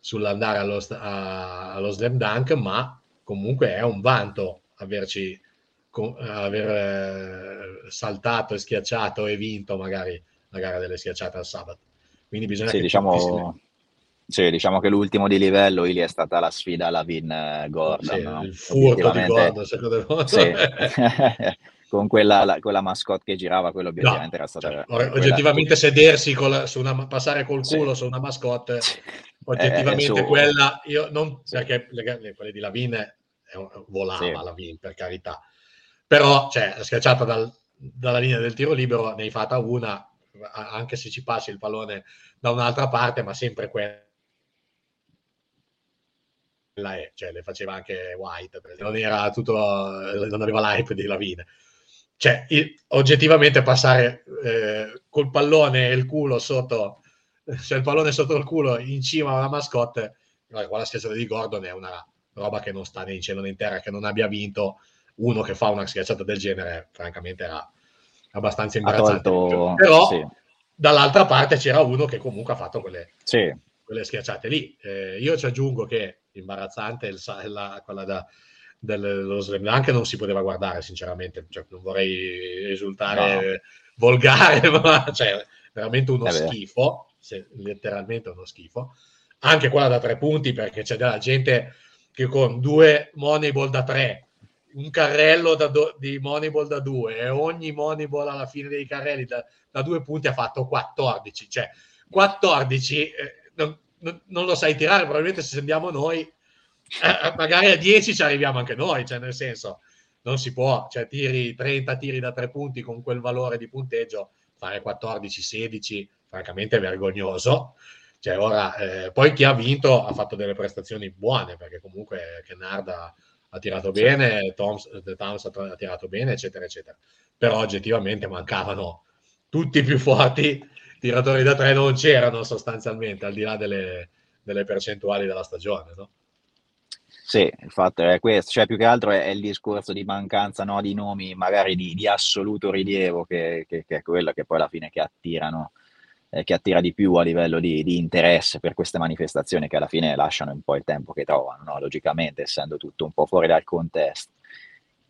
Speaker 1: sull'andare allo, a, allo slam dunk, ma comunque è un vanto averci aver eh, saltato e schiacciato e vinto magari la gara delle schiacciate al sabato. Quindi bisogna
Speaker 2: sì, diciamo, sì, diciamo che l'ultimo di livello lì è stata la sfida alla Vin eh, Gordon. Sì,
Speaker 1: no? Il furto di Gordon, secondo me. Sì.
Speaker 2: con quella, la, quella mascotte che girava, quello obiettivamente no, era stata... Cioè,
Speaker 1: quella, oggettivamente sedersi la, una, passare col culo sì. su una mascotte, oggettivamente eh, quella, io non, sì. perché le, le, quelle di Lavine volava sì. Lavin, per carità, però, cioè, schiacciata dal, dalla linea del tiro libero, ne hai fatta una, anche se ci passi il pallone da un'altra parte, ma sempre quella è, cioè le faceva anche White, non era tutto, non aveva l'hype di Lavine cioè, oggettivamente passare eh, col pallone e il culo sotto, cioè il pallone sotto il culo in cima alla mascotte, qua la schiacciata di Gordon è una roba che non sta né in cielo né in terra, che non abbia vinto uno che fa una schiacciata del genere, francamente era abbastanza imbarazzante. Tolto... Però sì. dall'altra parte c'era uno che comunque ha fatto quelle, sì. quelle schiacciate lì. Eh, io ci aggiungo che imbarazzante il, la, quella da dello slam dunk non si poteva guardare sinceramente cioè, non vorrei esultare no. volgare ma cioè, veramente uno eh schifo se, letteralmente uno schifo. Anche quella da tre punti perché c'è della gente che con due moneyball da tre un carrello da do, di moneyball da due e ogni moneyball alla fine dei carrelli da, da due punti ha fatto 14 cioè 14 eh, non, non, lo sai tirare probabilmente se andiamo noi eh, eh, magari a 10 ci arriviamo anche noi, cioè nel senso non si può, cioè tiri 30 tiri da tre punti con quel valore di punteggio, fare 14-16, francamente è vergognoso. Cioè, ora, eh, poi chi ha vinto ha fatto delle prestazioni buone, perché comunque Kennard ha, tirato bene, Toms, Towns ha, tirato bene, eccetera, eccetera. Però oggettivamente mancavano tutti i più forti tiratori da tre, non c'erano sostanzialmente, al di là delle, delle percentuali della stagione, no?
Speaker 2: Sì, il fatto è questo, cioè più che altro è, è il discorso di mancanza no, di nomi magari di, di assoluto rilievo che, che, che, è quello che poi alla fine che attirano, eh, che attira di più a livello di, di, interesse per queste manifestazioni che alla fine lasciano un po' il tempo che trovano, no? logicamente essendo tutto un po' fuori dal contesto.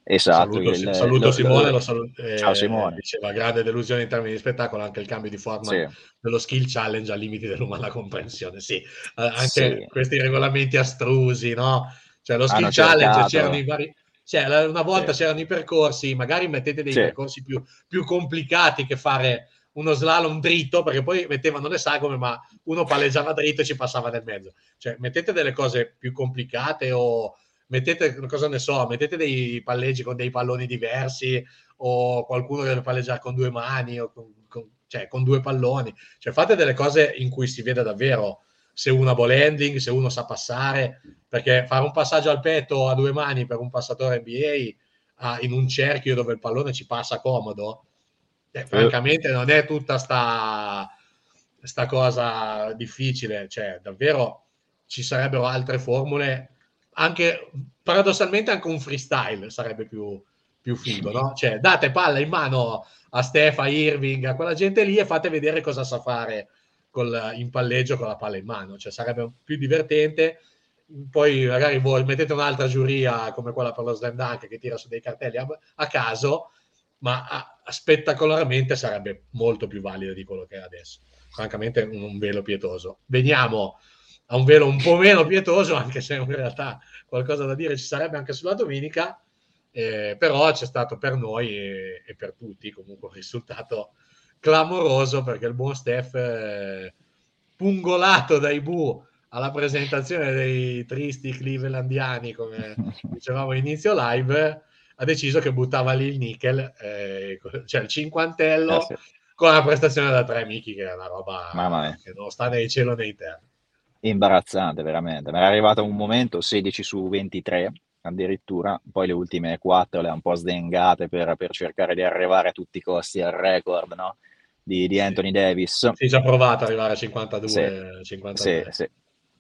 Speaker 2: Esatto.
Speaker 1: Saluto, il, saluto lo, Simone, lo, saluto,
Speaker 2: eh, ciao Simone.
Speaker 1: Diceva grande delusione in termini di spettacolo, anche il cambio di forma sì. dello skill challenge a limiti dell'umana comprensione. Sì, eh, anche sì. questi regolamenti astrusi, no? Cioè lo skill Hanno challenge c'erano i vari... Cioè, una volta sì. c'erano i percorsi, magari mettete dei percorsi più, più complicati che fare uno slalom dritto, perché poi mettevano le sagome, ma uno palleggiava dritto e ci passava nel mezzo. Cioè, mettete delle cose più complicate o mettete, cosa ne so, mettete dei palleggi con dei palloni diversi o qualcuno deve palleggiare con due mani o con, con, cioè, con due palloni. Cioè, fate delle cose in cui si vede davvero se uno ha ball handling, se uno sa passare, perché fare un passaggio al petto a due mani per un passatore NBA ah, in un cerchio dove il pallone ci passa comodo, eh, francamente non è tutta sta, sta cosa difficile, cioè davvero ci sarebbero altre formule, anche paradossalmente anche un freestyle sarebbe più, più figo, no? Cioè date palla in mano a Stefa, Irving, a quella gente lì e fate vedere cosa sa fare col, in palleggio con la palla in mano, cioè sarebbe più divertente. Poi magari voi mettete un'altra giuria come quella per lo slam dunk che tira su dei cartelli a, a caso ma a, a spettacolarmente sarebbe molto più valido di quello che è adesso. Francamente, un, un, velo pietoso. Veniamo a un velo un po' meno pietoso, anche se in realtà qualcosa da dire ci sarebbe anche sulla domenica. Eh, però c'è stato per noi e, e, per tutti comunque un risultato clamoroso perché il buon Steph eh, pungolato dai Bu alla presentazione dei tristi clevelandiani come dicevamo inizio live ha deciso che buttava lì il nickel, eh, cioè il cinquantello, eh sì. con una prestazione da tre Michi, che è una roba che non sta né in cielo né in terra.
Speaker 2: Imbarazzante, veramente. Mi era arrivato un momento 16 su 23 addirittura, poi le ultime quattro le ha un po' sdengate per, per cercare di arrivare a tutti i costi al record no? di, di, Anthony Davis.
Speaker 1: Si è già provato ad arrivare a 52. Sì,
Speaker 2: 53. sì, sì,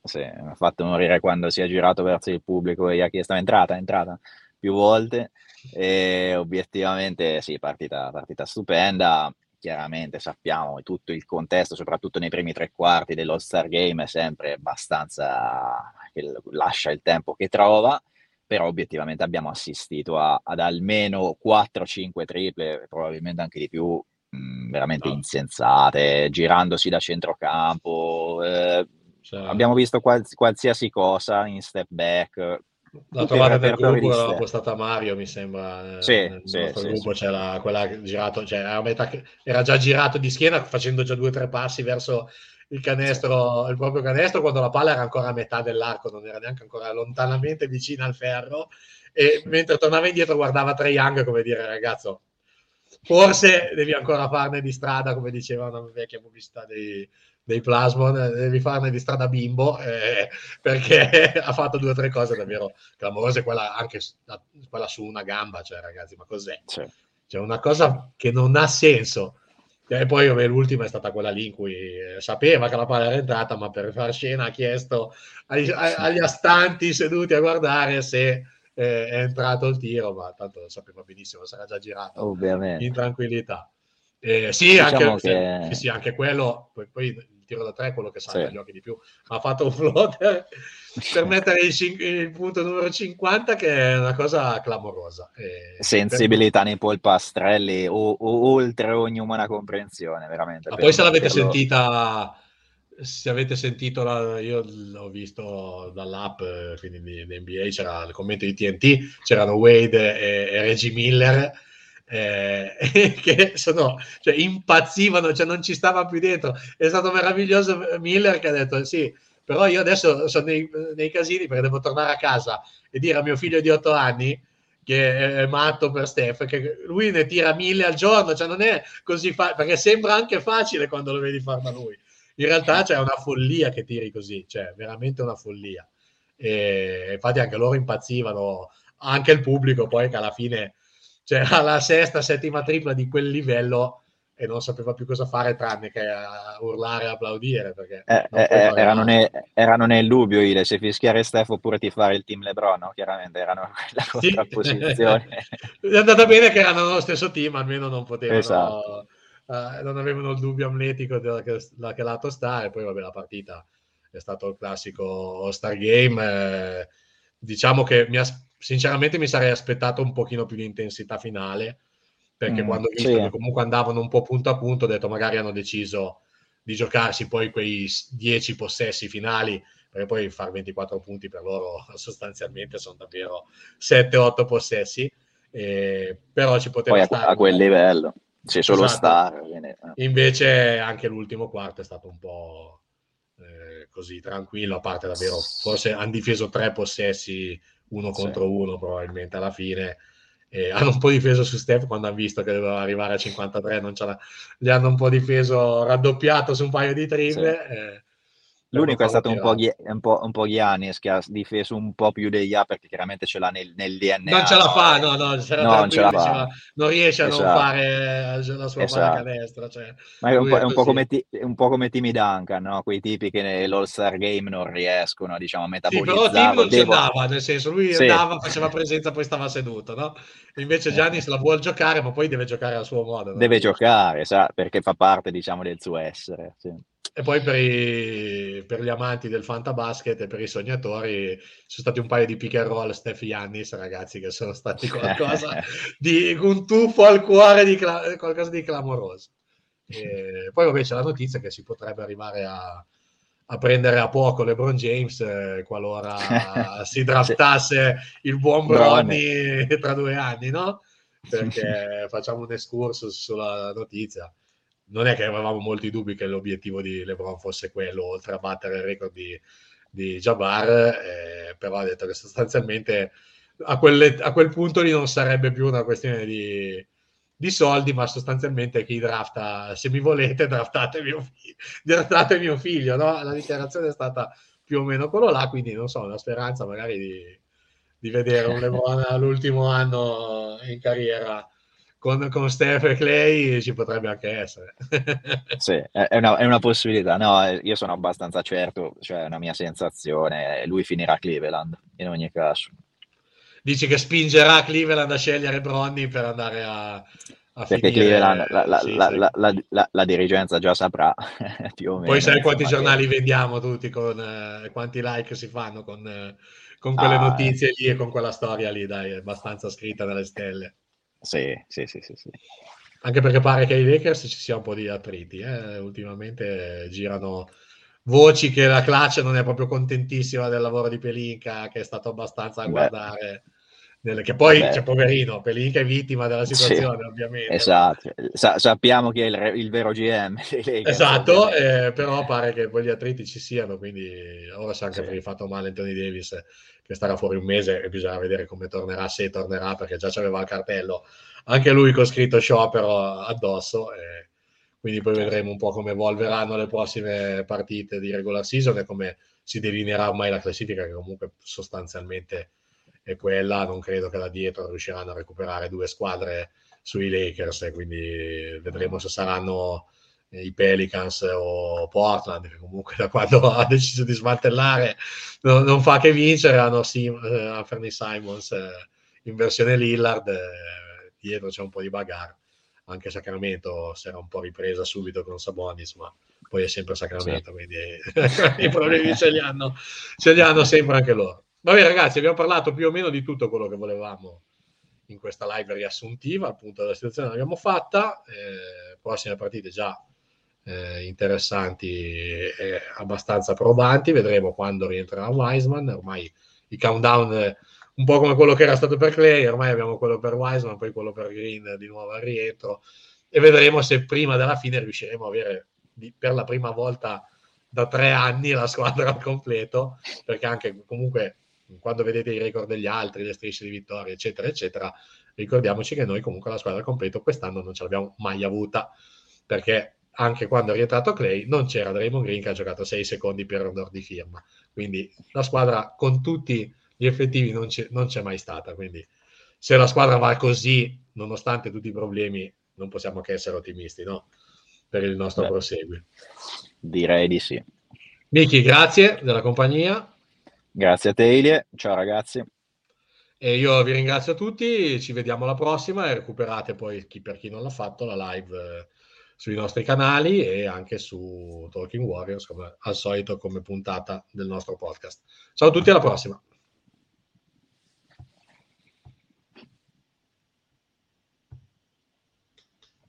Speaker 2: sì. mi ha fatto morire quando si è girato verso il pubblico e gli ha chiesto è entrata, è entrata più volte e obiettivamente sì, partita, partita stupenda. Chiaramente sappiamo tutto il contesto, soprattutto nei primi tre quarti dello Star Game, è sempre abbastanza che lascia il tempo che trova, però obiettivamente abbiamo assistito a, ad almeno 4-5 triple, probabilmente anche di più, mh, veramente no. insensate, girandosi da centrocampo. Eh, cioè... Abbiamo visto quals- qualsiasi cosa in step back,
Speaker 1: la trovata del gruppo l'ha postata Mario, mi sembra.
Speaker 2: Eh, sì, nel sì,
Speaker 1: nostro
Speaker 2: sì,
Speaker 1: gruppo sì. c'era quella girato, cioè era, metà, era, già girato di schiena facendo già due o tre passi verso il canestro, il proprio canestro, quando la palla era ancora a metà dell'arco, non era neanche ancora lontanamente vicina al ferro. E mentre tornava indietro guardava Trae Young come dire, ragazzo, forse devi ancora farne di strada, come diceva una vecchia pubblicità dei, dei Plasmon, devi farne di strada bimbo eh, perché ha fatto due o tre cose davvero clamorose, quella anche quella su una gamba, cioè ragazzi, ma cos'è? Sì. Cioè una cosa che non ha senso. E poi vabbè, l'ultima è stata quella lì in cui eh, sapeva che la palla era entrata, ma per far scena ha chiesto agli, agli astanti seduti a guardare se eh, è entrato il tiro, ma tanto lo sapeva benissimo, sarà già girato
Speaker 2: Ovviamente.
Speaker 1: in tranquillità. Eh, sì, diciamo anche, che... sì, sì, anche quello, poi, poi tiro da tre quello che salta sì. gli occhi di più. Ha fatto un floater per mettere il, il, punto numero 50 che è una cosa clamorosa.
Speaker 2: E Sensibilità per... nei polpastrelli o, o, oltre ogni umana comprensione, veramente.
Speaker 1: Ma poi se l'avete quello... sentita se avete sentito, la, io l'ho visto dall'app, quindi di, di NBA, c'era il commento di TNT, c'erano Wade e, e Reggie Miller eh, che sono, cioè, impazzivano, cioè non ci stava più dentro. È stato meraviglioso Miller che ha detto sì, però io adesso sono nei, nei casini perché devo tornare a casa e dire a mio figlio di otto anni che è matto per Steph, che lui ne tira mille al giorno, cioè non è così facile, perché sembra anche facile quando lo vedi fare da lui. In realtà c'è una follia che tiri così, cioè veramente una follia. E infatti anche loro impazzivano, anche il pubblico poi che alla fine cioè alla sesta, settima tripla di quel livello e non sapeva più cosa fare tranne che urlare e applaudire. Perché
Speaker 2: eh, eh, eh erano, ne, erano, nel dubbio Ile, se fischiare Steph oppure ti fare il team Lebron, no? chiaramente erano la contrapposizione.
Speaker 1: Sì. è andata bene che erano nello stesso team, almeno non potevano... Esatto. Uh, non avevano il dubbio amletico da che, da che lato sta e poi vabbè la partita è stato il classico Star Game eh, diciamo che mi, as- sinceramente mi sarei aspettato un pochino più di intensità finale, perché mm, quando ho visto sì. che comunque andavano un po' punto a punto, ho detto magari hanno deciso di giocarsi poi quei 10 possessi finali, perché poi fare 24 punti per loro sostanzialmente sono davvero 7-8 possessi, eh, però ci poteva
Speaker 2: poi
Speaker 1: stare.
Speaker 2: A, a quel livello, c'è solo esatto. star.
Speaker 1: Viene... Eh. Invece anche l'ultimo quarto è stato un po' eh, così tranquillo, a parte davvero, forse hanno difeso tre possessi uno sì. contro uno probabilmente alla fine eh, hanno un po' difeso su Steph quando hanno visto che doveva arrivare a 53, non ce l'ha, gli hanno un po' difeso raddoppiato su un paio di triple. Sì. Eh,
Speaker 2: L'unico è stato un po', un, po', un po' Giannis che ha difeso un po' più degli A perché chiaramente ce l'ha nel, nel DNA.
Speaker 1: Non ce la fa, no, no, non, ce la fa. non riesce a esatto. non fare eh, la sua esatto. pallacanestro. Cioè,
Speaker 2: Ma è un po', è un, po come ti, un po' come Timmy Duncan, no? quei tipi che nell'All-Star Game non riescono diciamo, a metabolizzare.
Speaker 1: Sì, però Tim non Devo... ci andava, nel senso lui sì. andava, faceva presenza, poi stava seduto, no? Invece eh. Giannis la vuole giocare, ma poi deve giocare a suo modo. No?
Speaker 2: Deve giocare, sa, perché fa parte diciamo, del suo essere. Sì.
Speaker 1: E poi per, i, per, gli amanti del fantabasket e per i sognatori sono stati un paio di pick and roll Steph Yannis, ragazzi, che sono stati qualcosa di un tuffo al cuore di qualcosa di clamoroso. E poi vabbè c'è la notizia che si potrebbe arrivare a, a prendere a LeBron James eh, qualora si draftasse il buon Bronny tra due anni, no? Perché facciamo un excursus sulla notizia non è che avevamo molti dubbi che l'obiettivo di LeBron fosse quello, oltre a battere il record di, di Jabbar, eh, però ha detto che sostanzialmente a, quelle, a, quel punto lì non sarebbe più una questione di, di, soldi, ma sostanzialmente chi drafta, se mi volete, draftate mio, figlio, draftate mio figlio, no? La dichiarazione è stata più o meno quello là, quindi non so, la speranza magari di, di vedere un LeBron all'ultimo anno in carriera con, con Steph e Clay ci potrebbe anche essere.
Speaker 2: sì, è una, è una, possibilità. No, io sono abbastanza certo, cioè è una mia sensazione, lui finirà a Cleveland in ogni caso.
Speaker 1: Dici che spingerà Cleveland a scegliere Bronny per andare a, a
Speaker 2: perché
Speaker 1: finire...
Speaker 2: Cleveland, la, la, sì, la, sì. la, dirigenza già saprà più o meno.
Speaker 1: Poi sai quanti giornali vendiamo tutti con eh, quanti like si fanno con, eh, con quelle ah, notizie lì e con quella storia lì, dai, è abbastanza scritta nelle stelle.
Speaker 2: Sì, sì, sì, sì, sì.
Speaker 1: Anche perché pare che ai Lakers ci sia un po' di attriti. Eh? Ultimamente girano voci che la Clutch non è proprio contentissima del lavoro di Pelinka, che è stato abbastanza a guardare. Nelle... Che poi, c'è poverino, Pelinka è vittima della situazione, sì, ovviamente.
Speaker 2: Esatto, Sa- sappiamo chi è il, il vero GM.
Speaker 1: esatto, eh, però pare che poi gli attriti ci siano, quindi ora sa anche sì. per il fatto male Anthony Davis che starà fuori un mese e bisogna vedere come tornerà, se tornerà, perché già c'aveva il cartello, anche lui con scritto sciopero addosso. E quindi poi vedremo un po' come evolveranno le prossime partite di regular season e come si delineerà ormai la classifica, che comunque sostanzialmente è quella. Non credo che da dietro riusciranno a recuperare due squadre sui Lakers, e quindi vedremo se saranno i Pelicans o Portland, che comunque da quando ha deciso di smantellare non, non fa che vincere, hanno Sim, eh, Anthony Simons eh, in versione Lillard, eh, dietro c'è un po' di bagarre, anche Sacramento si era un po' ripresa subito con Sabonis, ma poi è sempre Sacramento, sì. quindi i problemi ce li, hanno, ce li hanno sempre anche loro. Vabbè ragazzi, abbiamo parlato più o meno di tutto quello che volevamo in questa live riassuntiva, appunto la situazione l'abbiamo fatta, eh, prossime partite già eh, interessanti e abbastanza probanti. Vedremo quando rientrerà Wiseman. Ormai i countdown, eh, un po' come quello che era stato per Clay, ormai abbiamo quello per Wiseman, poi quello per Green di nuovo al rientro. E vedremo se prima della fine riusciremo a avere per la prima volta da tre anni la squadra al completo, perché anche comunque quando vedete i record degli altri, le strisce di vittorie, eccetera, eccetera, ricordiamoci che noi comunque la squadra al completo quest'anno non ce l'abbiamo mai avuta, perché anche quando è rientrato Clay, non c'era Draymond Green che ha giocato 6 secondi per onor di firma. Quindi la squadra con tutti gli effettivi non c'è, non c'è mai stata. Quindi se la squadra va così, nonostante tutti i problemi, non possiamo che essere ottimisti, no? Per il nostro Beh, proseguio.
Speaker 2: Direi di sì.
Speaker 1: Miki, grazie della compagnia.
Speaker 2: Grazie a te, Ilie. Ciao ragazzi.
Speaker 1: E io vi ringrazio a tutti, ci vediamo alla prossima e recuperate poi chi per chi non l'ha fatto la live eh, sui nostri canali e anche su Talking Warriors, come al solito, come puntata del nostro podcast. Ciao a tutti, alla prossima.